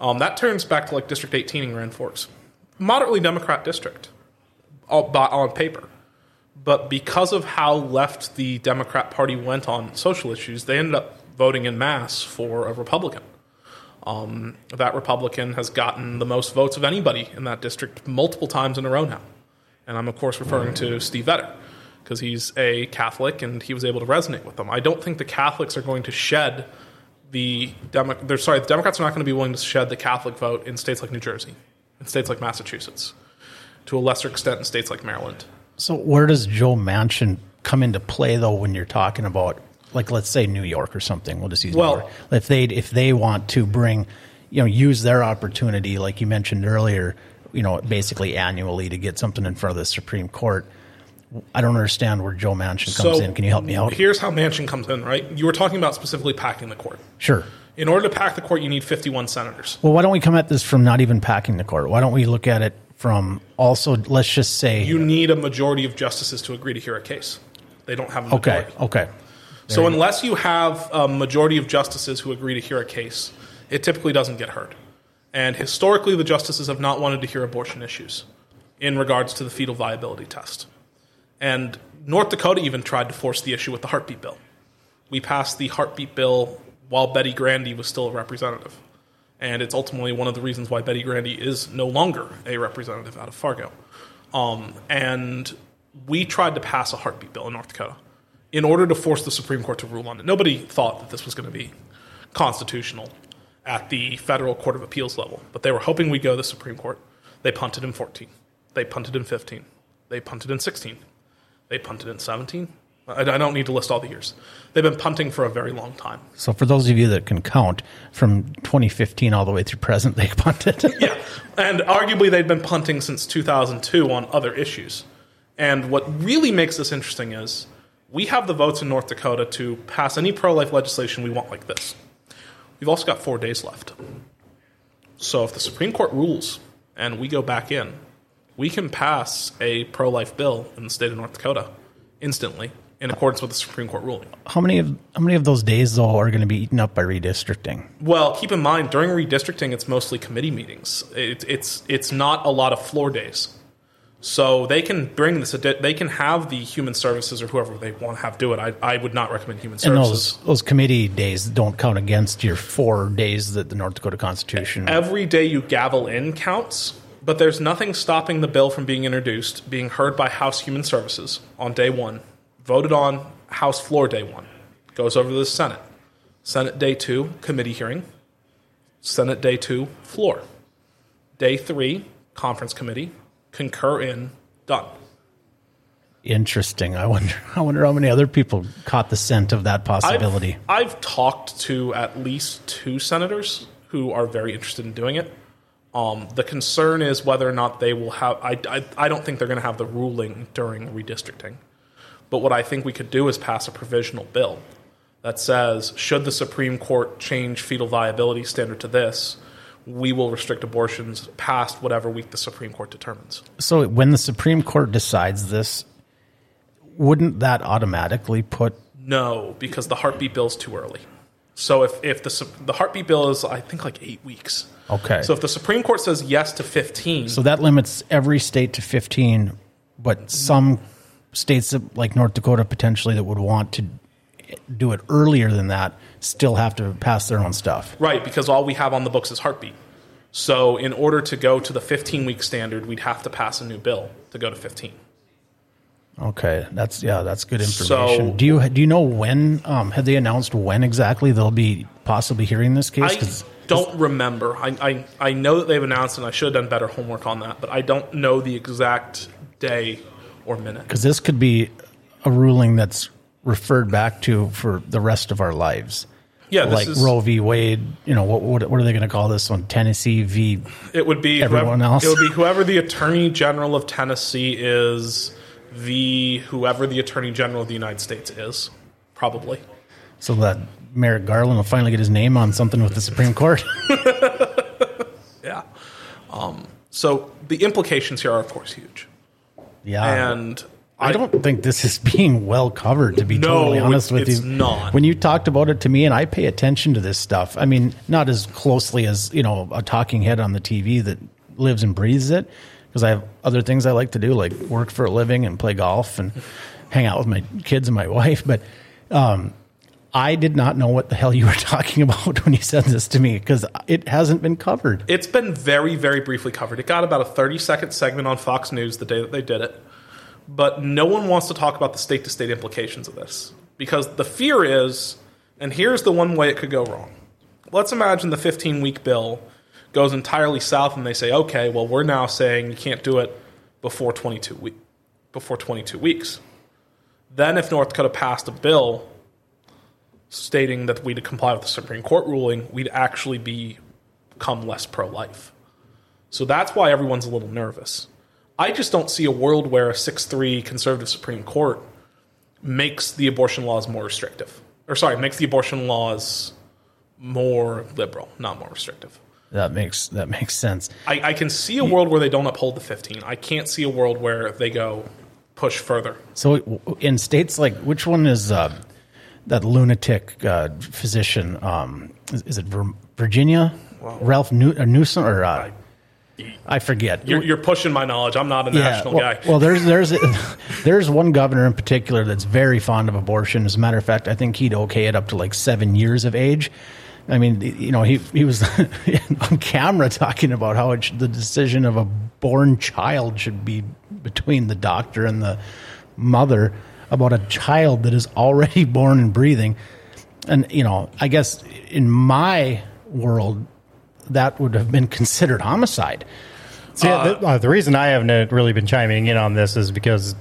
Um, that turns back to like District 18 in Grand Forks, moderately Democrat district, all, on paper. But because of how left the Democrat Party went on social issues, they ended up voting in mass for a Republican. Um, that Republican has gotten the most votes of anybody in that district multiple times in a row now. And I'm, of course, referring to Steve Vetter because he's a Catholic and he was able to resonate with them. I don't think the Catholics are going to shed the Demo- they're sorry, the Democrats are not going to be willing to shed the Catholic vote in states like New Jersey, in states like Massachusetts, to a lesser extent in states like Maryland. So where does Joe Manchin come into play though when you're talking about like let's say New York or something. We'll just use well, New York. if they if they want to bring you know use their opportunity like you mentioned earlier, you know basically annually to get something in front of the Supreme Court. I don't understand where Joe Manchin comes so in. Can you help me out? Here's how Manchin comes in, right? You were talking about specifically packing the court. Sure. In order to pack the court, you need 51 senators. Well, why don't we come at this from not even packing the court? Why don't we look at it from also, let's just say. You need a majority of justices to agree to hear a case. They don't have a majority. Okay, okay. So unless you have a majority of justices who agree to hear a case, it typically doesn't get heard. And historically, the justices have not wanted to hear abortion issues in regards to the fetal viability test. And North Dakota even tried to force the issue with the heartbeat bill. We passed the heartbeat bill while Bette Grande was still a representative. And it's ultimately one of the reasons why Bette Grande is no longer a representative out of Fargo. Um, and we tried to pass a heartbeat bill in North Dakota in order to force the Supreme Court to rule on it. Nobody thought that this was going to be constitutional at the federal court of appeals level, but they were hoping we'd go to the Supreme Court. They punted in 14. They punted in 15. They punted in 16. They punted in 17. I don't need to list all the years. They've been punting for a very long time. So, for those of you that can count, from 2015 all the way through present, they punted. yeah, and arguably they've been punting since 2002 on other issues. And what really makes this interesting is we have the votes in North Dakota to pass any pro life legislation we want like this. We've also got four days left. So if the Supreme Court rules and we go back in, we can pass a pro life bill in the state of North Dakota instantly in accordance with the Supreme Court ruling. How many of how many of those days though are going to be eaten up by redistricting? Well, keep in mind during redistricting, it's mostly committee meetings. It, it's it's not a lot of floor days. So they can bring this. They can have the human services or whoever they want to have do it. I, I would not recommend human services. And those those committee days don't count against your four days that the North Dakota Constitution. Every day you gavel in counts, but there's nothing stopping the bill from being introduced, being heard by House Human Services on day one, voted on House floor day one, goes over to the Senate, Senate day two committee hearing, Senate day two floor, day three conference committee concur in, done. Interesting. I wonder. I wonder how many other people caught the scent of that possibility. I've, I've talked to at least two senators who are very interested in doing it. Um, the concern is whether or not they will have. I, I, I don't think they're going to have the ruling during redistricting. But what I think we could do is pass a provisional bill that says, should the Supreme Court change fetal viability standard to this, we will restrict abortions past whatever week the Supreme Court determines. So when the Supreme Court decides this, wouldn't that automatically put No, because the heartbeat bill is too early. So if, if the the heartbeat bill is I think like 8 weeks. Okay. So if the Supreme Court says yes to 15, So that limits every state to 15, but some states like North Dakota potentially that would want to do it earlier than that still have to pass their own stuff. Right, because all we have on the books is heartbeat. So in order to go to the 15 week standard, we'd have to pass a new bill to go to 15. Okay, that's yeah, that's good information. So- do you do you know when um, have they announced when exactly they'll be possibly hearing this case? I don't remember. I, I I know that they've announced, and I should have done better homework on that, but I don't know the exact day or minute. because this could be a ruling that's referred back to for the rest of our lives. Yeah, this like is, Roe v. Wade. You know what? What, what are they going to call this one? Tennessee v. It would be everyone whoever, else. It would be whoever the Attorney General of Tennessee is, v whoever the Attorney General of the United States is, probably. So that Merrick Garland will finally get his name on something with the Supreme Court. Yeah. Um, so the implications here are, of course, huge. yeah, And I don't think this is being well covered, to be No, totally honest with it's you. not. When you talked about it to me, and I pay attention to this stuff. I mean, not as closely as you know a talking head on the TV that lives and breathes it, because I have other things I like to do, like work for a living and play golf and hang out with my kids and my wife. But um, I did not know what the hell you were talking about when you said this to me, because it hasn't been covered. It's been very, very briefly covered. It got about a 30 second segment on Fox News the day that they did it. But no one wants to talk about the state to state implications of this. Because the fear is, and here's the one way it could go wrong. Let's imagine the 15 week bill goes entirely south and they say, okay, well, we're now saying you can't do it before 22, week, before 22 weeks. Then, if North Dakota passed a bill stating that we'd comply with the Supreme Court ruling, we'd actually be become less pro life. So that's why everyone's a little nervous. I just don't see a world where a 6 3 conservative Supreme Court makes the abortion laws more restrictive. Or, sorry, makes the abortion laws more liberal, not more restrictive. That makes that makes sense. I, I can see a world where they don't uphold the 15. I can't see a world where they go push further. So in states like which one is uh, that lunatic uh, physician? Um, is, is it Vir- Virginia? Ralph New- uh, Newsom or uh, I forget. You're, you're pushing my knowledge. I'm not a national well, guy. well, there's there's there's one governor in particular that's very fond of abortion. As a matter of fact, I think he'd okay it up to like seven years of age. I mean, you know, he he was on camera talking about how it should, the decision of a born child should be between the doctor and the mother about a child that is already born and breathing. And you know, I guess in my world, that would have been considered homicide. See, the, uh, the reason I haven't really been chiming in on this is because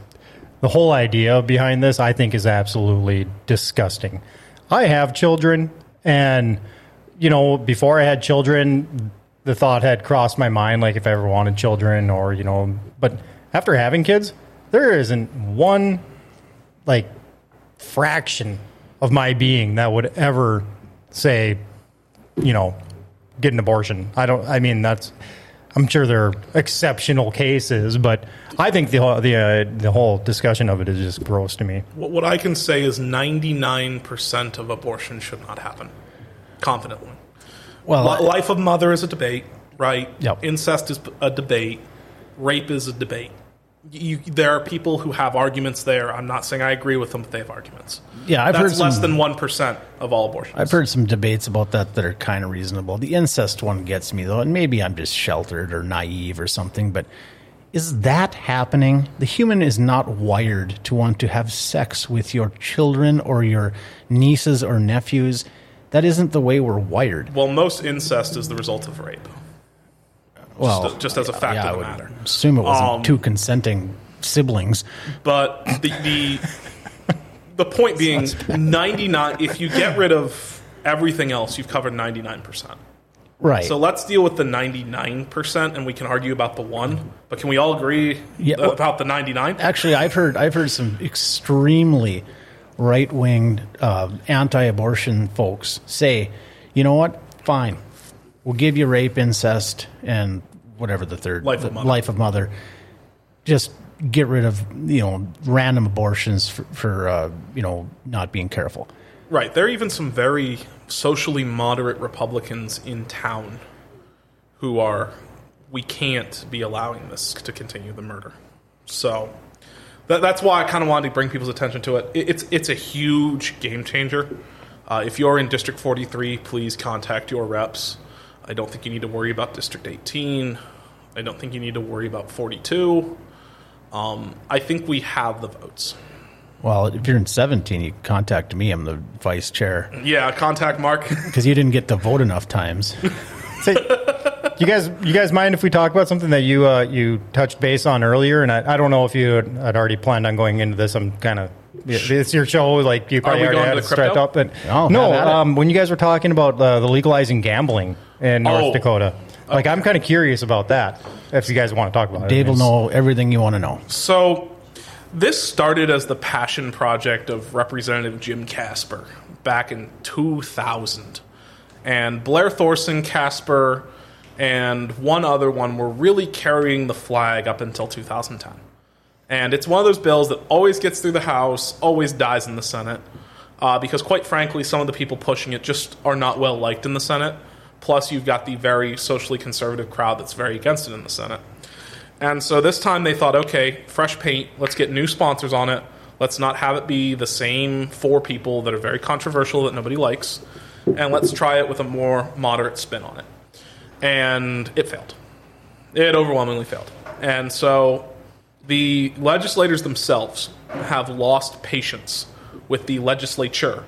the whole idea behind this, I think, is absolutely disgusting. I have children, and you know, before I had children, the thought had crossed my mind, like if I ever wanted children, or you know, but after having kids, there isn't one like fraction of my being that would ever say, you know, get an abortion. I don't. I mean, that's. I'm sure there are exceptional cases, but I think the whole- the uh, the whole discussion of it is just gross to me. What, what I can say is 99% of abortion should not happen. Confidently. Well, Li- Life of mother is a debate, right? Yep. Incest is a debate. Rape is a debate. You, there are people who have arguments there. I'm not saying I agree with them, but they have arguments. Yeah, I've That's heard less some- than 1% of all abortions. I've heard some debates about that that are kind of reasonable. The incest one gets me though, and maybe I'm just sheltered or naive or something, but is that happening? The human is not wired to want to have sex with your children or your nieces or nephews. That isn't the way we're wired. well, most incest is the result of rape. Well, just, just as a fact yeah, of the matter. assume it wasn't Um, two consenting siblings. But the the, the point being, 99. If you get rid of everything else, you've covered 99%. Right. So let's deal with the 99%, and we can argue about the one. But can we all agree Yeah, well- about the 99? Actually, I've heard I've heard some extremely right wing uh, anti abortion folks say, you know what? Fine, we'll give you rape, incest, and whatever the third Life of mother. life of mother. Just get rid of you know random abortions for, for uh, you know not being careful. Right. There are even some very socially moderate Republicans in town who are, we can't be allowing this to continue the murder. So that, that's why I kind of wanted to bring people's attention to it. it it's, it's a huge game changer. Uh, if you're in District 43, please contact your reps. I don't think you need to worry about District 18. I don't think you need to worry about 42. Um, I think we have the votes. Well, if you're in 17, you contact me. I'm the vice chair Yeah, contact Mark. because you didn't get to vote enough times. Say, you guys, you guys mind if we talk about something that you uh, you touched base on earlier? And I, I don't know if you had, had already planned on going into this. I'm kind of it's your show. Like you probably already had to it the stretched crypto? up, but Oh, no. have at it. Um, when you guys were talking about uh, the legalizing gambling in North Oh. Dakota, like I'm kind of curious about that. If you guys want to talk about it, Dave will It's- know everything you want to know. So, this started as the passion project of Representative Jim Kasper back in 2000. And Blair Thoreson, Kasper, and one other one were really carrying the flag up until 2010. And it's one of those bills that always gets through the House, always dies in the Senate, uh, because quite frankly, some of the people pushing it just are not well liked in the Senate. Plus, you've got the very socially conservative crowd that's very against it in the Senate. And so this time they thought, okay, fresh paint, let's get new sponsors on it. Let's not have it be the same four people that are very controversial that nobody likes. And let's try it with a more moderate spin on it. And it failed. It overwhelmingly failed. And so the legislators themselves have lost patience with the legislature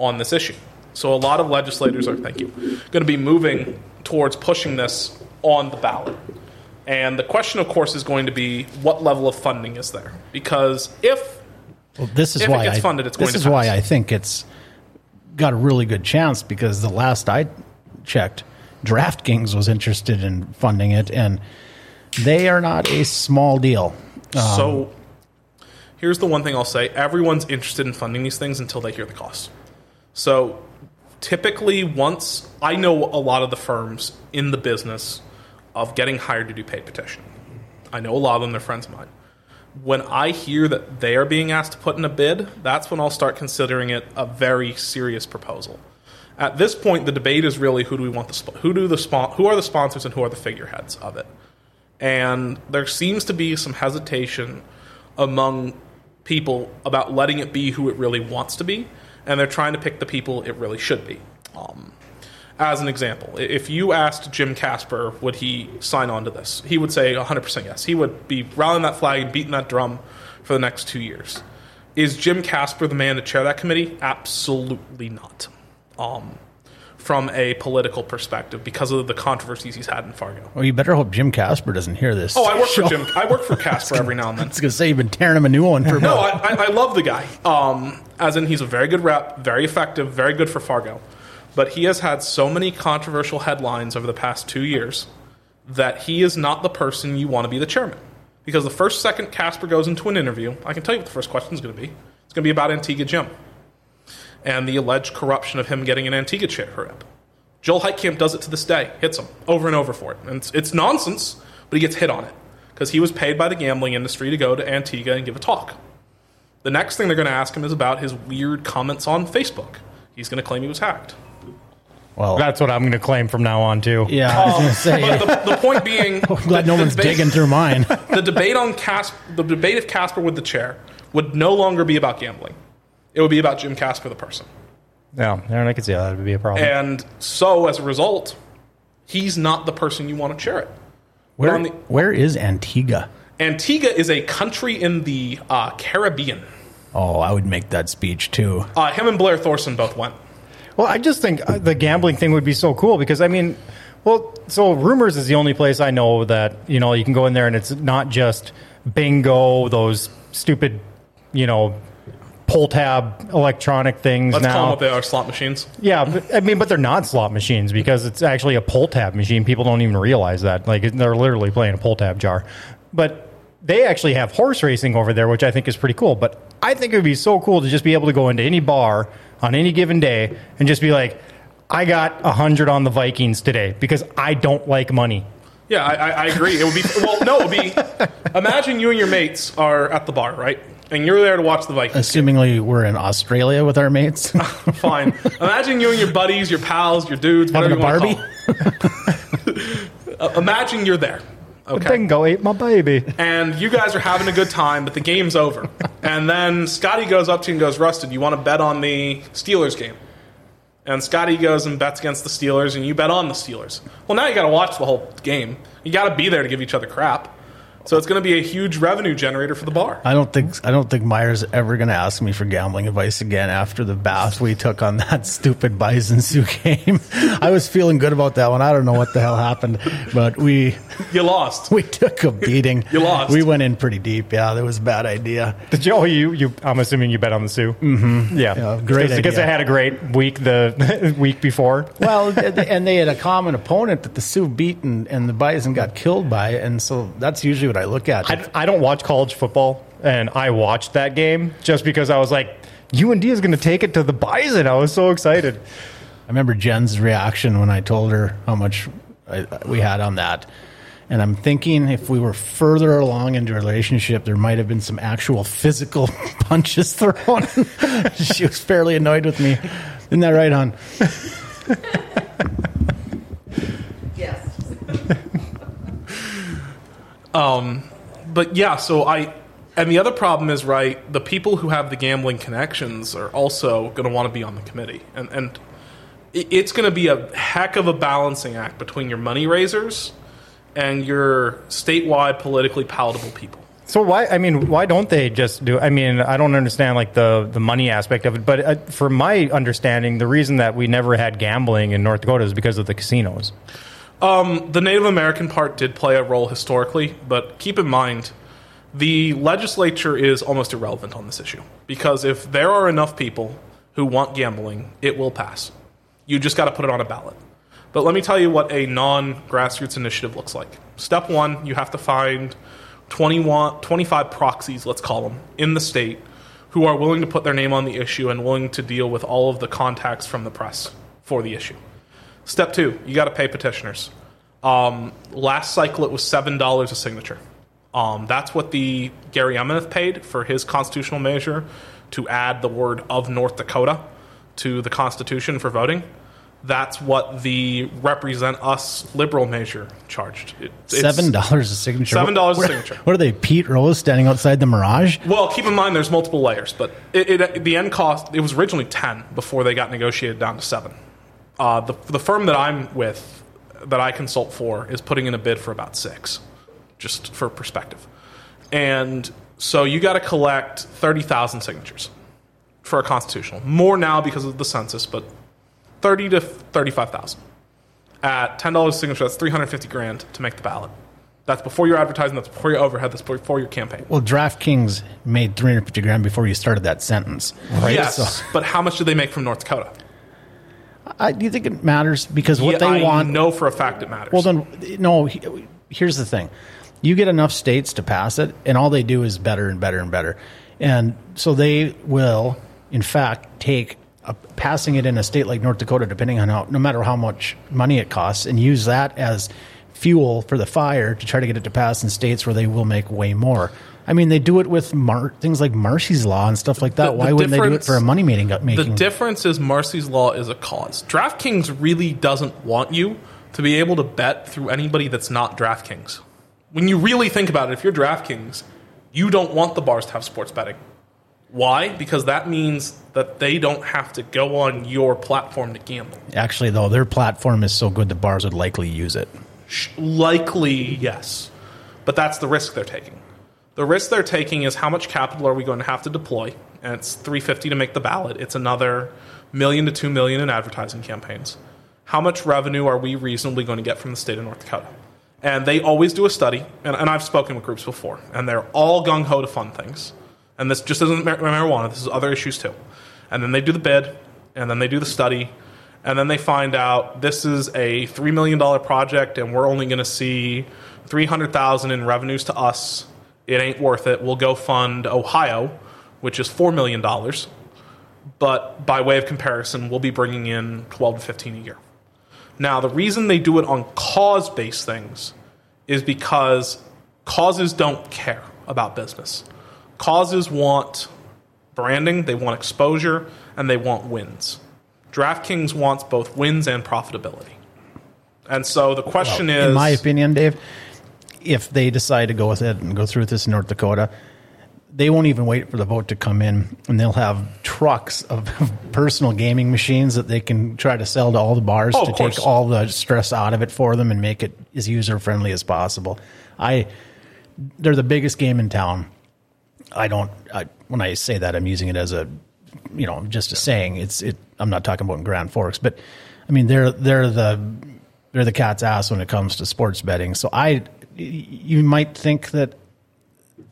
on this issue. So a lot of legislators are, thank you, going to be moving towards pushing this on the ballot. And the question, of course, is going to be what level of funding is there? Because if Well, this is If it why gets I, funded, it's this going to is why. I think it's got a really good chance because the last I checked, DraftKings was interested in funding it, and they are not a small deal. so, um, here's the one thing I'll say: everyone's interested in funding these things until they hear the cost. So, typically, once I know a lot of the firms in the business of getting hired to do paid petitioning, I know a lot of them; they're friends of mine. When I hear that they are being asked to put in a bid, that's when I'll start considering it a very serious proposal. At this point, the debate is really who do we want the who do the who are the sponsors and who are the figureheads of it. And there seems to be some hesitation among people about letting it be who it really wants to be, and they're trying to pick the people it really should be. Um, as an example, if you asked Jim Kasper, would he sign on to this? He would say 100% yes. He would be rallying that flag and beating that drum for the next two years. Is Jim Kasper the man to chair that committee? Absolutely not. Um, from a political perspective, because of the controversies he's had in Fargo. Well, you better hope Jim Kasper doesn't hear this. Oh, I work for. Jim. I work for Kasper every now and then. I was going to say you've been tearing him a new one for No, I, I, I love the guy. Um, as in, he's a very good rep, very effective, very good for Fargo. But he has had so many controversial headlines over the past two years that he is not the person you want to be the chairman. Because the first second Kasper goes into an interview, I can tell you what the first question is going to be. It's going to be about Antigua Jim and the alleged corruption of him getting an Antigua chair rep. Joel Heitkamp does it to this day, hits him over and over for it. And it's, it's nonsense, but he gets hit on it because he was paid by the gambling industry to go to Antigua and give a talk. The next thing they're going to ask him is about his weird comments on Facebook. He's going to claim he was hacked. Well, That's what I'm going to claim from now on too. yeah, I was oh, going to say. But the, the point being, I'm glad no the one's debate- digging through mine. the debate on Kasper, the debate of Kasper with the chair would no longer be about gambling. It would be about Jim Kasper, the person. Yeah, and I could see how that would be a problem. And so, as a result, he's not the person you want to chair it. Where, on the- where is Antigua? Antigua is a country in the uh, Caribbean. Oh, I would make that speech too. Uh, him and Blair Thoreson both went. Well, I just think uh, the gambling thing would be so cool because I mean, well, so rumors is the only place I know that you know you can go in there and it's not just bingo, those stupid, you know, pull tab electronic things Let's now. call them what they are slot machines. Yeah, but, I mean, but they're not slot machines because it's actually a pull tab machine. People don't even realize that. Like they're literally playing a pull tab jar. But they actually have horse racing over there, which I think is pretty cool. But I think it would be so cool to just be able to go into any bar on any given day and just be like, I got a hundred on the Vikings today because I don't like money. Yeah, I, I, I agree. It would be well. No, it would be. Imagine you and your mates are at the bar, right? And you're there to watch the Vikings. Assumingly, we're in Australia with our mates. Fine. Imagine you and your buddies, your pals, your dudes, whatever Having a you want to call. Uh, imagine you're there. Okay. Bingo ate my baby. and you guys are having a good time, but the game's over. And then Scotty goes up to you and goes, Rusted, you want to bet on the Steelers game? And Scotty goes and bets against the Steelers, and you bet on the Steelers. Well, now you got to watch the whole game. You got to be there to give each other crap. So it's going to be a huge revenue generator for the bar. I don't think I don't think Meyer's ever going to ask me for gambling advice again after the bath we took on that stupid Bison Sioux game. I was feeling good about that one. I don't know what the hell happened, but we You lost. we took a beating. You lost. We went in pretty deep. Yeah, that was a bad idea. Did you? Oh, you, you. I'm assuming you bet on the Sioux. Mm-hmm. Yeah, Yeah, great Because they idea. had a great week the week before. Well, and they had a common opponent that the Sioux beat and, and the Bison got killed by, and so that's usually what I look at. I, I don't watch college football, and I watched that game just because I was like, UND is going to take it to the Bison. I was so excited. I remember Jen's reaction when I told her how much I, we had on that. And I'm thinking if we were further along into a relationship, there might have been some actual physical punches thrown. she was fairly annoyed with me. Isn't that right, hon? Yes. But yeah, so I. And the other problem is, right, the people who have the gambling connections are also going to want to be on the committee. And, and it's going to be a heck of a balancing act between your money raisers and your statewide politically palatable people. So why? I mean, why don't they just do? I mean, I don't understand like the the money aspect of it. But uh, from my understanding, the reason that we never had gambling in North Dakota is because of the casinos. Um, the Native American part did play a role historically, but keep in mind, the legislature is almost irrelevant on this issue. Because if there are enough people who want gambling, it will pass. You just got to put it on a ballot. But let me tell you what a non grassroots initiative looks like. Step one, you have to find 21, 25 proxies, let's call them, in the state who are willing to put their name on the issue and willing to deal with all of the contacts from the press for the issue. Step two, you got to pay petitioners. Um, last cycle, it was seven dollars a signature. Um, that's what the Gary Emineth paid for his constitutional measure to add the word of North Dakota to the Constitution for voting. That's what the represent us liberal measure charged. It, it's- Seven dollars a signature. $7 a signature. What are they? Pete Rose standing outside the Mirage? Well, keep in mind there's multiple layers, but it, it, the end cost it was originally ten before they got negotiated down to seven. Uh, the the firm that I'm with, that I consult for, is putting in a bid for about six, just for perspective. And so you got to collect thirty thousand signatures for a constitutional. More now because of the census, but thirty to thirty-five thousand at ten dollars a signature. That's three hundred fifty grand to make the ballot. That's before your advertising. That's before your overhead. That's before your campaign. Well, DraftKings made three hundred fifty grand before you started that sentence. Right? Yes, So, but how much do they make from North Dakota? I, do you think it matters because what Yeah, they I want? know for a fact it matters. Well, then, no. Here's the thing: you get enough states to pass it, and all they do is better and better and better, and so they will, in fact, take a, passing it in a state like North Dakota, depending on how, no matter how much money it costs, and use that as fuel for the fire to try to get it to pass in states where they will make way more. I mean, they do it with Mar- things like Marsy's Law and stuff like that. The- the Why wouldn't they do it for a money making? the difference is Marsy's Law is a cause. DraftKings really doesn't want you to be able to bet through anybody that's not DraftKings. When you really think about it, if you're DraftKings, you don't want the bars to have sports betting. Why? Because that means that they don't have to go on your platform to gamble. Actually, though, their platform is so good, the bars would likely use it. Likely, yes. But that's the risk they're taking. The risk they're taking is how much capital are we going to have to deploy? And it's 350 to make the ballot. It's another million to 2 million in advertising campaigns. How much revenue are we reasonably going to get from the state of North Dakota? And they always do a study, and, and I've spoken with groups before, and they're all gung ho to fund things. And this just isn't mar- marijuana, this is other issues too. And then they do the bid, and then they do the study, and then they find out this is a $3 million project, and we're only going to see 300000 in revenues to us. It ain't worth it. We'll go fund Ohio, which is $4 million. But by way of comparison, we'll be bringing in 12 to 15 a year. Now, the reason they do it on cause based things is because causes don't care about business. Causes want branding, they want exposure, and they want wins. DraftKings wants both wins and profitability. And so the question is in my opinion, Dave, if they decide to go with it and go through with this in North Dakota, they won't even wait for the vote to come in, and they'll have trucks of personal gaming machines that they can try to sell to all the bars Oh, to take all the stress out of it for them and make it as user friendly as possible. I they're the biggest game in town. I don't. I, when I say that, I'm using it as a, you know, just a saying. It's it. I'm not talking about in Grand Forks, but I mean they're they're the they're the cat's ass when it comes to sports betting. So I, you might think that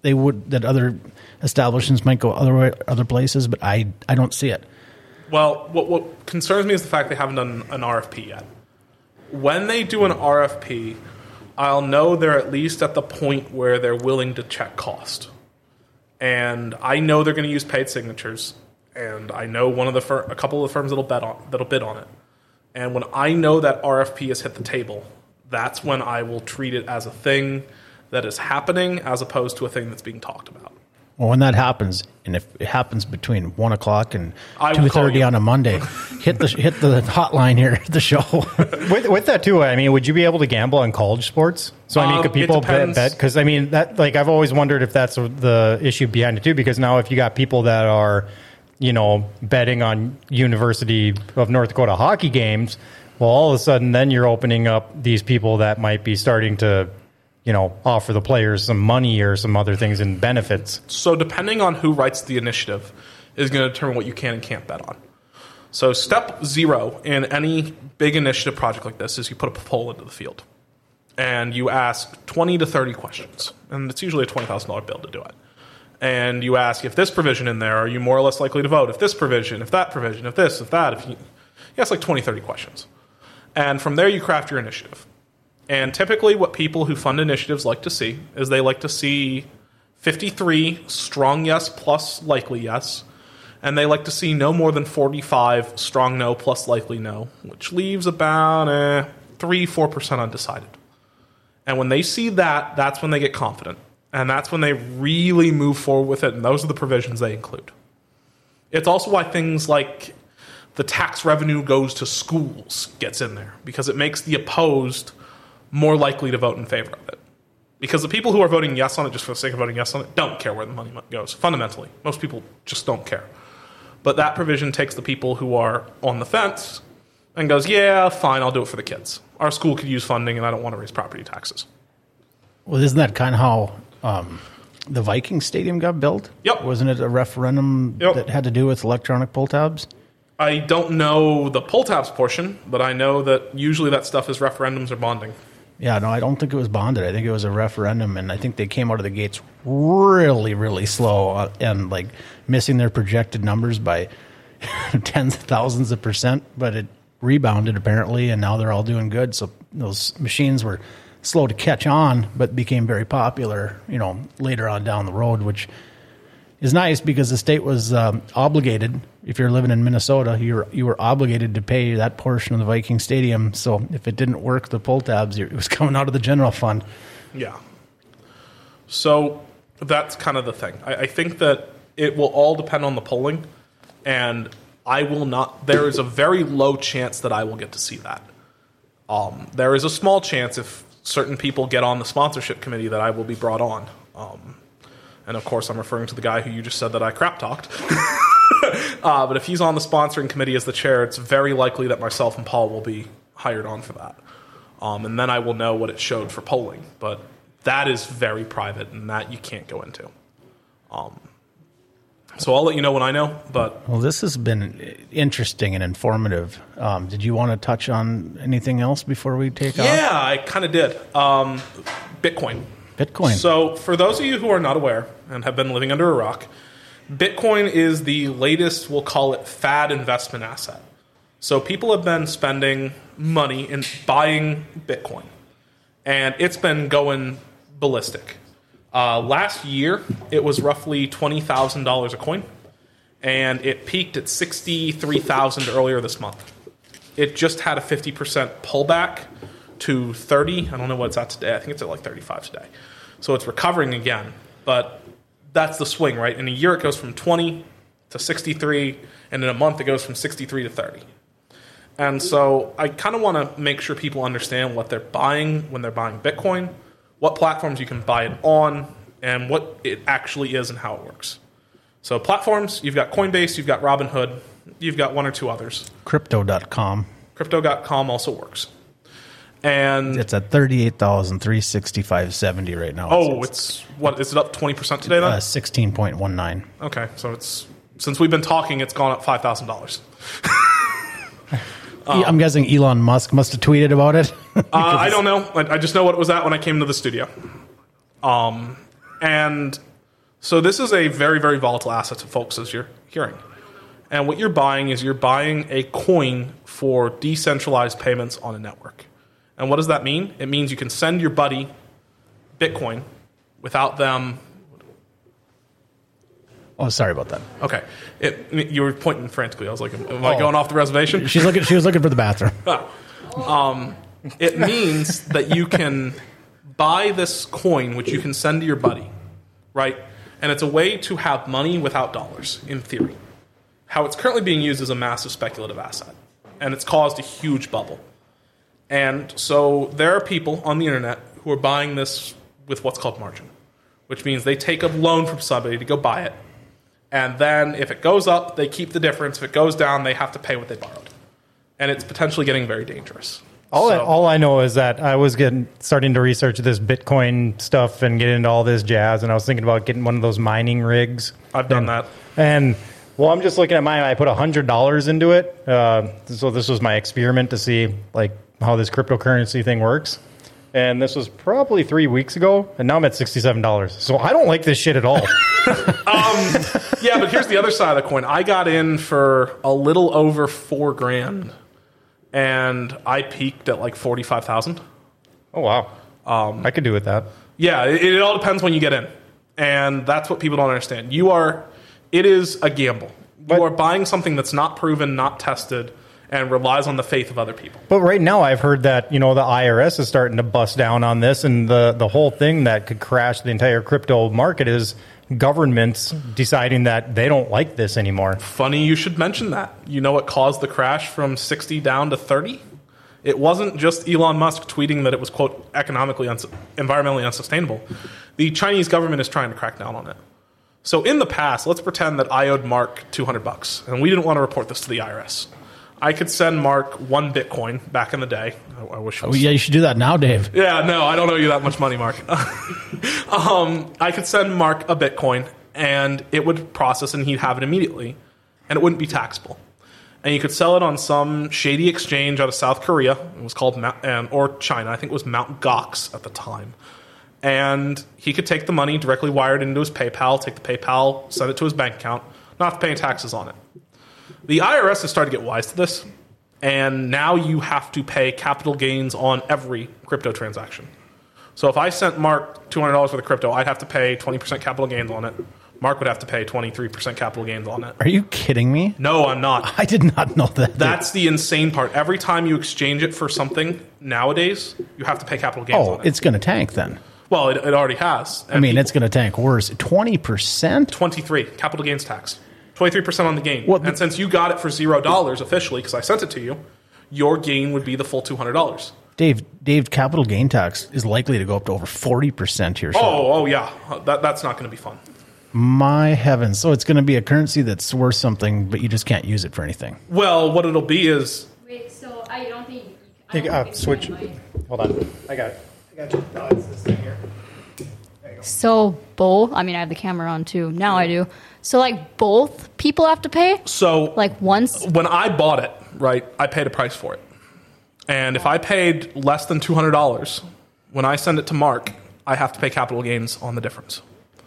they would that other establishments might go other other places, but I I don't see it. Well, what, what concerns me is the fact they haven't done an RFP yet. When they do an RFP, I'll know they're at least at the point where they're willing to check cost. And I know they're going to use paid signatures, and I know one of the fir- a couple of the firms that'll bet on that'll bid on it. And when I know that RFP has hit the table, that's when I will treat it as a thing that is happening as opposed to a thing that's being talked about. Well, when that happens, and if it happens between one o'clock and I will two call thirty you. on a Monday, hit the hit the hotline here at the show. with, with that too, I mean, would you be able to gamble on college sports? So I mean, Um, could people bet? Because I mean, that like I've always wondered if that's the issue behind it too. Because now if you got people that are, you know, betting on University of North Dakota hockey games, well, all of a sudden then you're opening up these people that might be starting to, you know, offer the players some money or some other things and benefits. So depending on who writes the initiative is going to determine what you can and can't bet on. So step zero in any big initiative project like this is you put a poll into the field. And you ask 20 to 30 questions. And it's usually a $20,000 bill to do it. And you ask if this provision in there, are you more or less likely to vote? If this provision, if that provision, if this, if that, if you, you ask like 20, 30 questions. And from there you craft your initiative. And typically, what people who fund initiatives like to see is they like to see 53 strong yes plus likely yes. And they like to see no more than 45 strong no plus likely no, which leaves about eh, 3 4% undecided. And when they see that, that's when they get confident. And that's when they really move forward with it. And those are the provisions they include. It's also why things like the tax revenue goes to schools gets in there because it makes the opposed more likely to vote in favor of it. Because the people who are voting yes on it just for the sake of voting yes on it don't care where the money goes. Fundamentally, most people just don't care. But that provision takes the people who are on the fence and goes, yeah, fine, I'll do it for the kids. Our school could use funding and I don't want to raise property taxes. well, isn't that kind of how um, the Viking Stadium got built? Yep. Wasn't it a referendum Yep. that had to do with electronic pull tabs? I don't know the pull tabs portion, but I know that usually that stuff is referendums or bonding. Yeah, no, I don't think it was bonded. I think it was a referendum, and I think they came out of the gates really, really slow uh, and like missing their projected numbers by tens of thousands of percent. But it rebounded apparently, and now they're all doing good. So those machines were slow to catch on, but became very popular. You know, later on down the road, which is nice because the state was um, obligated. If you're living in Minnesota, you were you were obligated to pay that portion of the Viking Stadium. So if it didn't work, the pull tabs, it was coming out of the general fund. Yeah. So that's kind of the thing. I, I think that it will all depend on the polling, and I will not. There is a very low chance that I will get to see that. Um, there is a small chance if certain people get on the sponsorship committee that I will be brought on. Um, and of course, I'm referring to the guy who you just said that I crap talked. uh, but if he's on the sponsoring committee as the chair, it's very likely that myself and Paul will be hired on for that. Um, and then I will know what it showed for polling. But that is very private, and that you can't go into. Um, so I'll let you know when I know. But Well, this has been interesting and informative. Um, did you want to touch on anything else before we take off? yeah, I kind of did. Um, Bitcoin. Bitcoin. So, for those of you who are not aware and have been living under a rock, Bitcoin is the latest, we'll call it fad investment asset. So, people have been spending money in buying Bitcoin, and it's been going ballistic. Uh, last year, it was roughly $20,000 a coin, and it peaked at 63000 earlier this month. It just had a 50% pullback to 30. I don't know what it's at today. I think it's at like 35 today. So it's recovering again. But that's the swing, right? In a year, it goes from 20 to 63, and in a month, it goes from 63 to 30. And so I kind of want to make sure people understand what they're buying when they're buying Bitcoin, what platforms you can buy it on, and what it actually is and how it works. So platforms, you've got Coinbase, you've got Robinhood, you've got one or two others. Crypto.com. Crypto.com also works. And It's at thirty-eight thousand three sixty-five seventy right now. oh, it's what is it up twenty percent today? Then uh, sixteen point one nine. okay, so it's since we've been talking, it's gone up five thousand dollars. I'm guessing Elon Musk must have tweeted about it. Uh, I don't know. I, I just know what it was at when I came to the studio. Um, and so this is a very, very volatile asset to folks, as you're hearing. And what you're buying is you're buying a coin for decentralized payments on a network. And what does that mean? It means you can send your buddy Bitcoin without them. oh, sorry about that. Okay, it, you were pointing frantically. I was like, "Am I Oh. going off the reservation?" She's looking. She was looking for the bathroom. um, it means that you can buy this coin, which you can send to your buddy, right? And it's a way to have money without dollars, in theory. How it's currently being used is a massive speculative asset, and it's caused a huge bubble. And so there are people on the internet who are buying this with what's called margin, which means they take a loan from somebody to go buy it, and then if it goes up, they keep the difference. If it goes down, they have to pay what they borrowed. And it's potentially getting very dangerous. All, I, all I know is that I was getting starting to research this Bitcoin stuff and get into all this jazz, and I was thinking about getting one of those mining rigs. I've done that. And well, I'm just looking at mine. I put hundred dollars into it, uh, so this was my experiment to see like how this cryptocurrency thing works. And this was probably three weeks ago, and now I'm at sixty-seven dollars. So I don't like this shit at all. Yeah, but here's the other side of the coin. I got in for a little over four grand, and I peaked at like forty five thousand. oh wow, um, I could do with that. Yeah, it, it all depends when you get in, and that's what people don't understand. You are, it is a gamble. But- you are buying something that's not proven, not tested, and relies on the faith of other people. But right now, I've heard that you know the IRS is starting to bust down on this, and the the whole thing that could crash the entire crypto market is governments deciding that they don't like this anymore. Funny you should mention that. You know what caused the crash from 60 down to 30? It wasn't just Elon Musk tweeting that it was, quote, economically, uns- environmentally unsustainable. The Chinese government is trying to crack down on it. So in the past, let's pretend that I owed Mark 200 bucks, and we didn't want to report this to the IRS. I could send Mark one Bitcoin back in the day. I, I wish Oh, yeah, you should do that now, Dave. yeah, no, I don't owe you that much money, Mark. um, I could send Mark a Bitcoin, and it would process, and he'd have it immediately, and it wouldn't be taxable. And you could sell it on some shady exchange out of South Korea. It was called Mount, and, or China. I think it was Mount Gox at the time. And he could take the money directly wired into his PayPal, take the PayPal, send it to his bank account, not have to pay any taxes on it. The IRS has started to get wise to this, and now you have to pay capital gains on every crypto transaction. So if I sent Mark $200 worth of crypto, I'd have to pay 20% capital gains on it. Mark would have to pay 23% capital gains on it. Are you kidding me? No, I'm not. I did not know that. That's the insane part. Every time you exchange it for something nowadays, you have to pay capital gains oh, on it. it's going to tank then. well, it, it already has. I mean, it's going to tank worse. Twenty percent. 23 capital gains tax. 23% on the gain. Well, and since you got it for $0 officially because I sent it to you, your gain would be the full $200. Dave, Dave, capital gain tax is likely to go up to over forty percent here. soon. Oh, oh yeah. That, that's not going to be fun. my heavens! So it's going to be a currency that's worth something, but you just can't use it for anything. Well, what it'll be is Wait, so I don't think. I Take, don't uh, think switch. Hold on, I got it. I got you. No, it's this thing here. So both. I mean, I have the camera on too. Now I do. So like both people have to pay. so Like once. when I bought it, right, I paid a price for it. And if I paid less than $200, when I send it to Mark, I have to pay capital gains on the difference.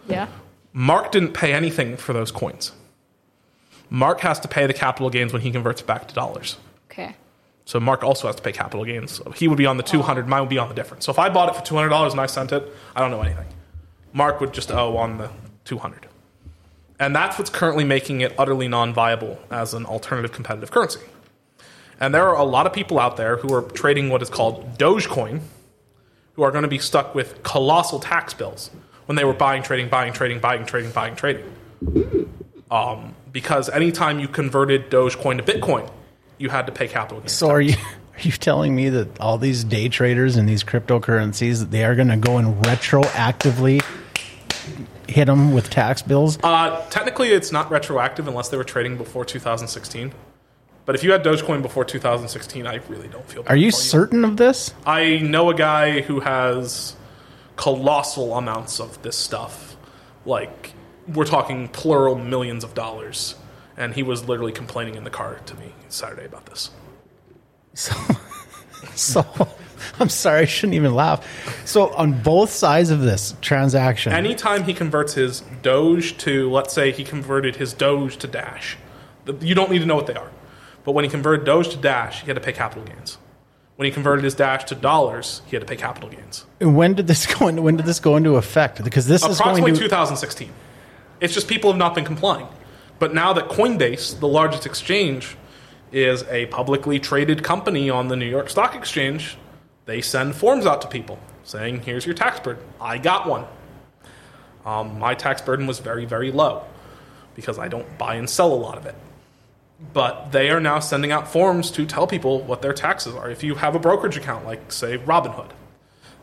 Yeah. Mark didn't pay anything for those coins. Mark has to pay the capital gains when he converts it back to dollars. Okay. So Mark also has to pay capital gains. So he would be on the 200, mine would be on the difference. So if I bought it for $200 and I sent it, I don't know anything. Mark would just owe on the 200. And that's what's currently making it utterly non-viable as an alternative competitive currency. And there are a lot of people out there who are trading what is called Dogecoin, who are going to be stuck with colossal tax bills when they were buying, trading, buying, trading, buying, trading, buying, trading. Um, because anytime you converted Dogecoin to Bitcoin, you had to pay capital gains. So are you are you telling me that all these day traders and these cryptocurrencies they are going to go and retroactively hit them with tax bills? Uh, technically, it's not retroactive unless they were trading before 2016. But if you had Dogecoin before 2016, I really don't feel. bad Are you certain of this? I know a guy who has colossal amounts of this stuff. Like we're talking plural millions of dollars, and he was literally complaining in the car to me Saturday about this. So, so I'm sorry, I shouldn't even laugh. So on both sides of this transaction, Anytime he converts his Doge to, let's say, he converted his Doge to Dash, the- you don't need to know what they are. But when he converted Doge to Dash, he had to pay capital gains. When he converted his Dash to dollars, he had to pay capital gains. when did this go? When did this go into effect? Because this is going Approximately to 2016. It's just people have not been complying. But now that Coinbase, the largest exchange, is a publicly traded company on the New York Stock Exchange, they send forms out to people saying, here's your tax burden. I got one. Um, my tax burden was very, very low because I don't buy and sell a lot of it. But they are now sending out forms to tell people what their taxes are. If you have a brokerage account, like, say, Robinhood,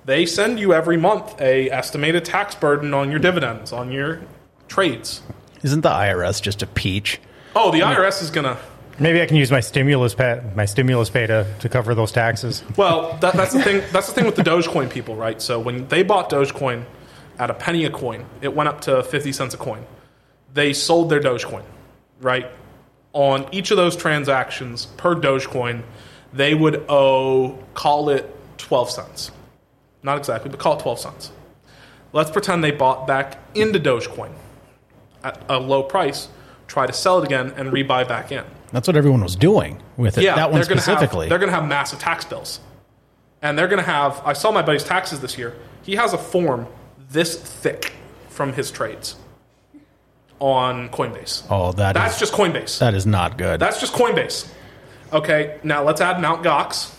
they send you every month a estimated tax burden on your dividends, on your trades. isn't the IRS just a peach? Oh, the IRS is gonna. Maybe I can use my stimulus pay, my stimulus pay to, to cover those taxes. Well, that, that's the thing. That's the thing with the Dogecoin people, right? So when they bought Dogecoin at a penny a coin, it went up to fifty cents a coin. They sold their Dogecoin, right? On each of those transactions per Dogecoin, they would owe call it twelve cents. Not exactly, but call it twelve cents. Let's pretend they bought back into Dogecoin at a low price, try to sell it again, and rebuy back in. That's what everyone was doing with it. Yeah, that one they're gonna specifically. Have, they're going to have massive tax bills, and they're going to have. I saw my buddy's taxes this year. He has a form this thick from his trades on Coinbase. oh, that That's is- just Coinbase. that is not good. That's just Coinbase. Okay, now let's add Mount Gox.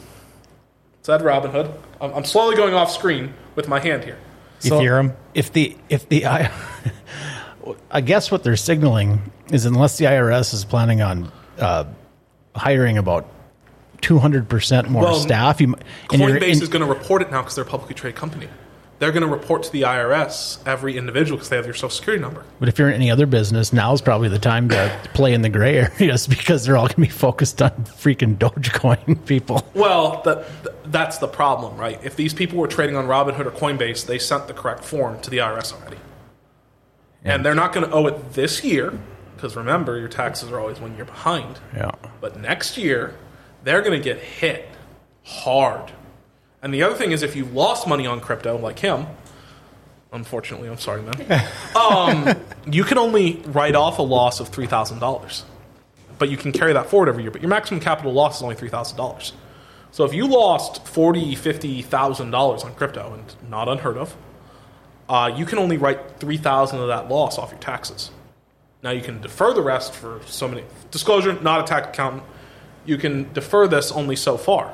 Let's add Robinhood. I'm, I'm slowly going off screen with my hand here. So Ethereum. If the if the I, I guess what they're signaling is unless the IRS is planning on uh, hiring about two hundred percent more Well, staff, you, and Coinbase in- is going to report it now because they're a publicly traded company. They're going to report to the IRS every individual because they have your social security number. But if you're in any other business, now is probably the time to play in the gray areas because they're all going to be focused on freaking Dogecoin people. Well, that, that's the problem, right? If these people were trading on Robinhood or Coinbase, they sent the correct form to the IRS already. And they're not going to owe it this year, because remember, your taxes are always one year behind. Yeah. But next year, they're going to get hit hard. And the other thing is, if you lost money on crypto, like him, unfortunately, I'm sorry, man, um, you can only write off a loss of $3,000 but you can carry that forward every year. But your maximum capital loss is only three thousand dollars. So if you lost forty, fifty thousand dollars on crypto, and not unheard of, uh, you can only write three thousand of that loss off your taxes. Now you can defer the rest for so many disclosure. Not a tax accountant. You can defer this only so far.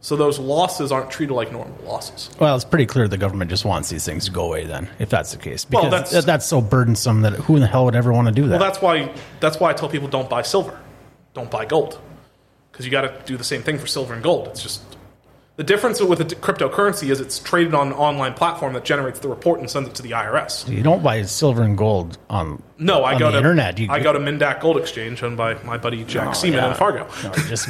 So those losses aren't treated like normal losses. Well, it's pretty clear the government just wants these things to go away. Then, if that's the case, Well, because that's- that's, so burdensome that who in the hell would ever want to do that? Well, that's why that's why I tell people don't buy silver, don't buy gold, because you got to do the same thing for silver and gold. It's just the difference with a cryptocurrency is it's traded on an online platform that generates the report and sends it to the IRS. you don't buy silver and gold on No, I on go the to internet. You, I go to Mindak Gold Exchange owned by my buddy Jack Oh, Seaman yeah. in Fargo. No, you just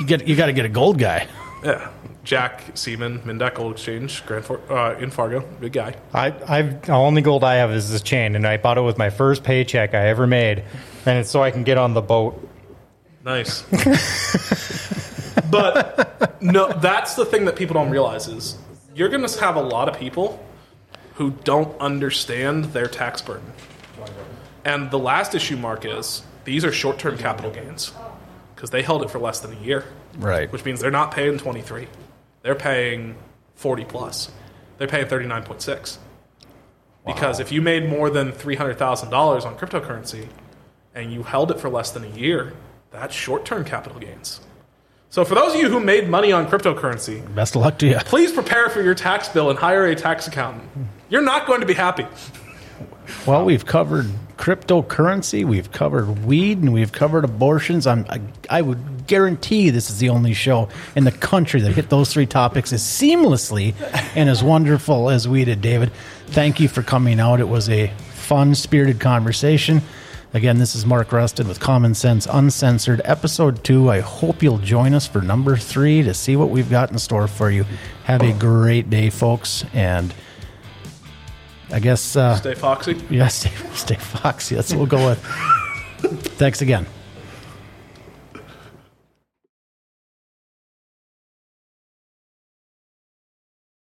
you get you got to get a gold guy. Yeah, Jack Seaman, Mindak Gold Exchange, Grand For- uh, in Fargo, big guy. I, I've the only gold I have is this chain, and I bought it with my first paycheck I ever made, and it's so I can get on the boat. Nice. but no, that's the thing that people don't realize is you're going to have a lot of people who don't understand their tax burden. And the last issue, Mark, is these are short-term capital gains because they held it for less than a year, Right. which means they're not paying 23. They're paying 40 plus. They're paying 39.6. Because if you made more than $300,000 on cryptocurrency and you held it for less than a year, that's short-term capital gains. So for those of you who made money on cryptocurrency, Best of luck to you. please prepare for your tax bill and hire a tax accountant. You're not going to be happy. Well, we've covered cryptocurrency, we've covered weed, and we've covered abortions. I'm, I, I would guarantee this is the only show in the country that hit those three topics as seamlessly and as wonderful as we did, David. Thank you for coming out. It was a fun, spirited conversation. Again, this is Mark Rusted with Common Sense Unsensored, episode two. I hope you'll join us for number three to see what we've got in store for you. Have a great day, folks, and I guess uh, Stay foxy. yeah, stay, stay foxy. That's what we'll go with. Thanks again.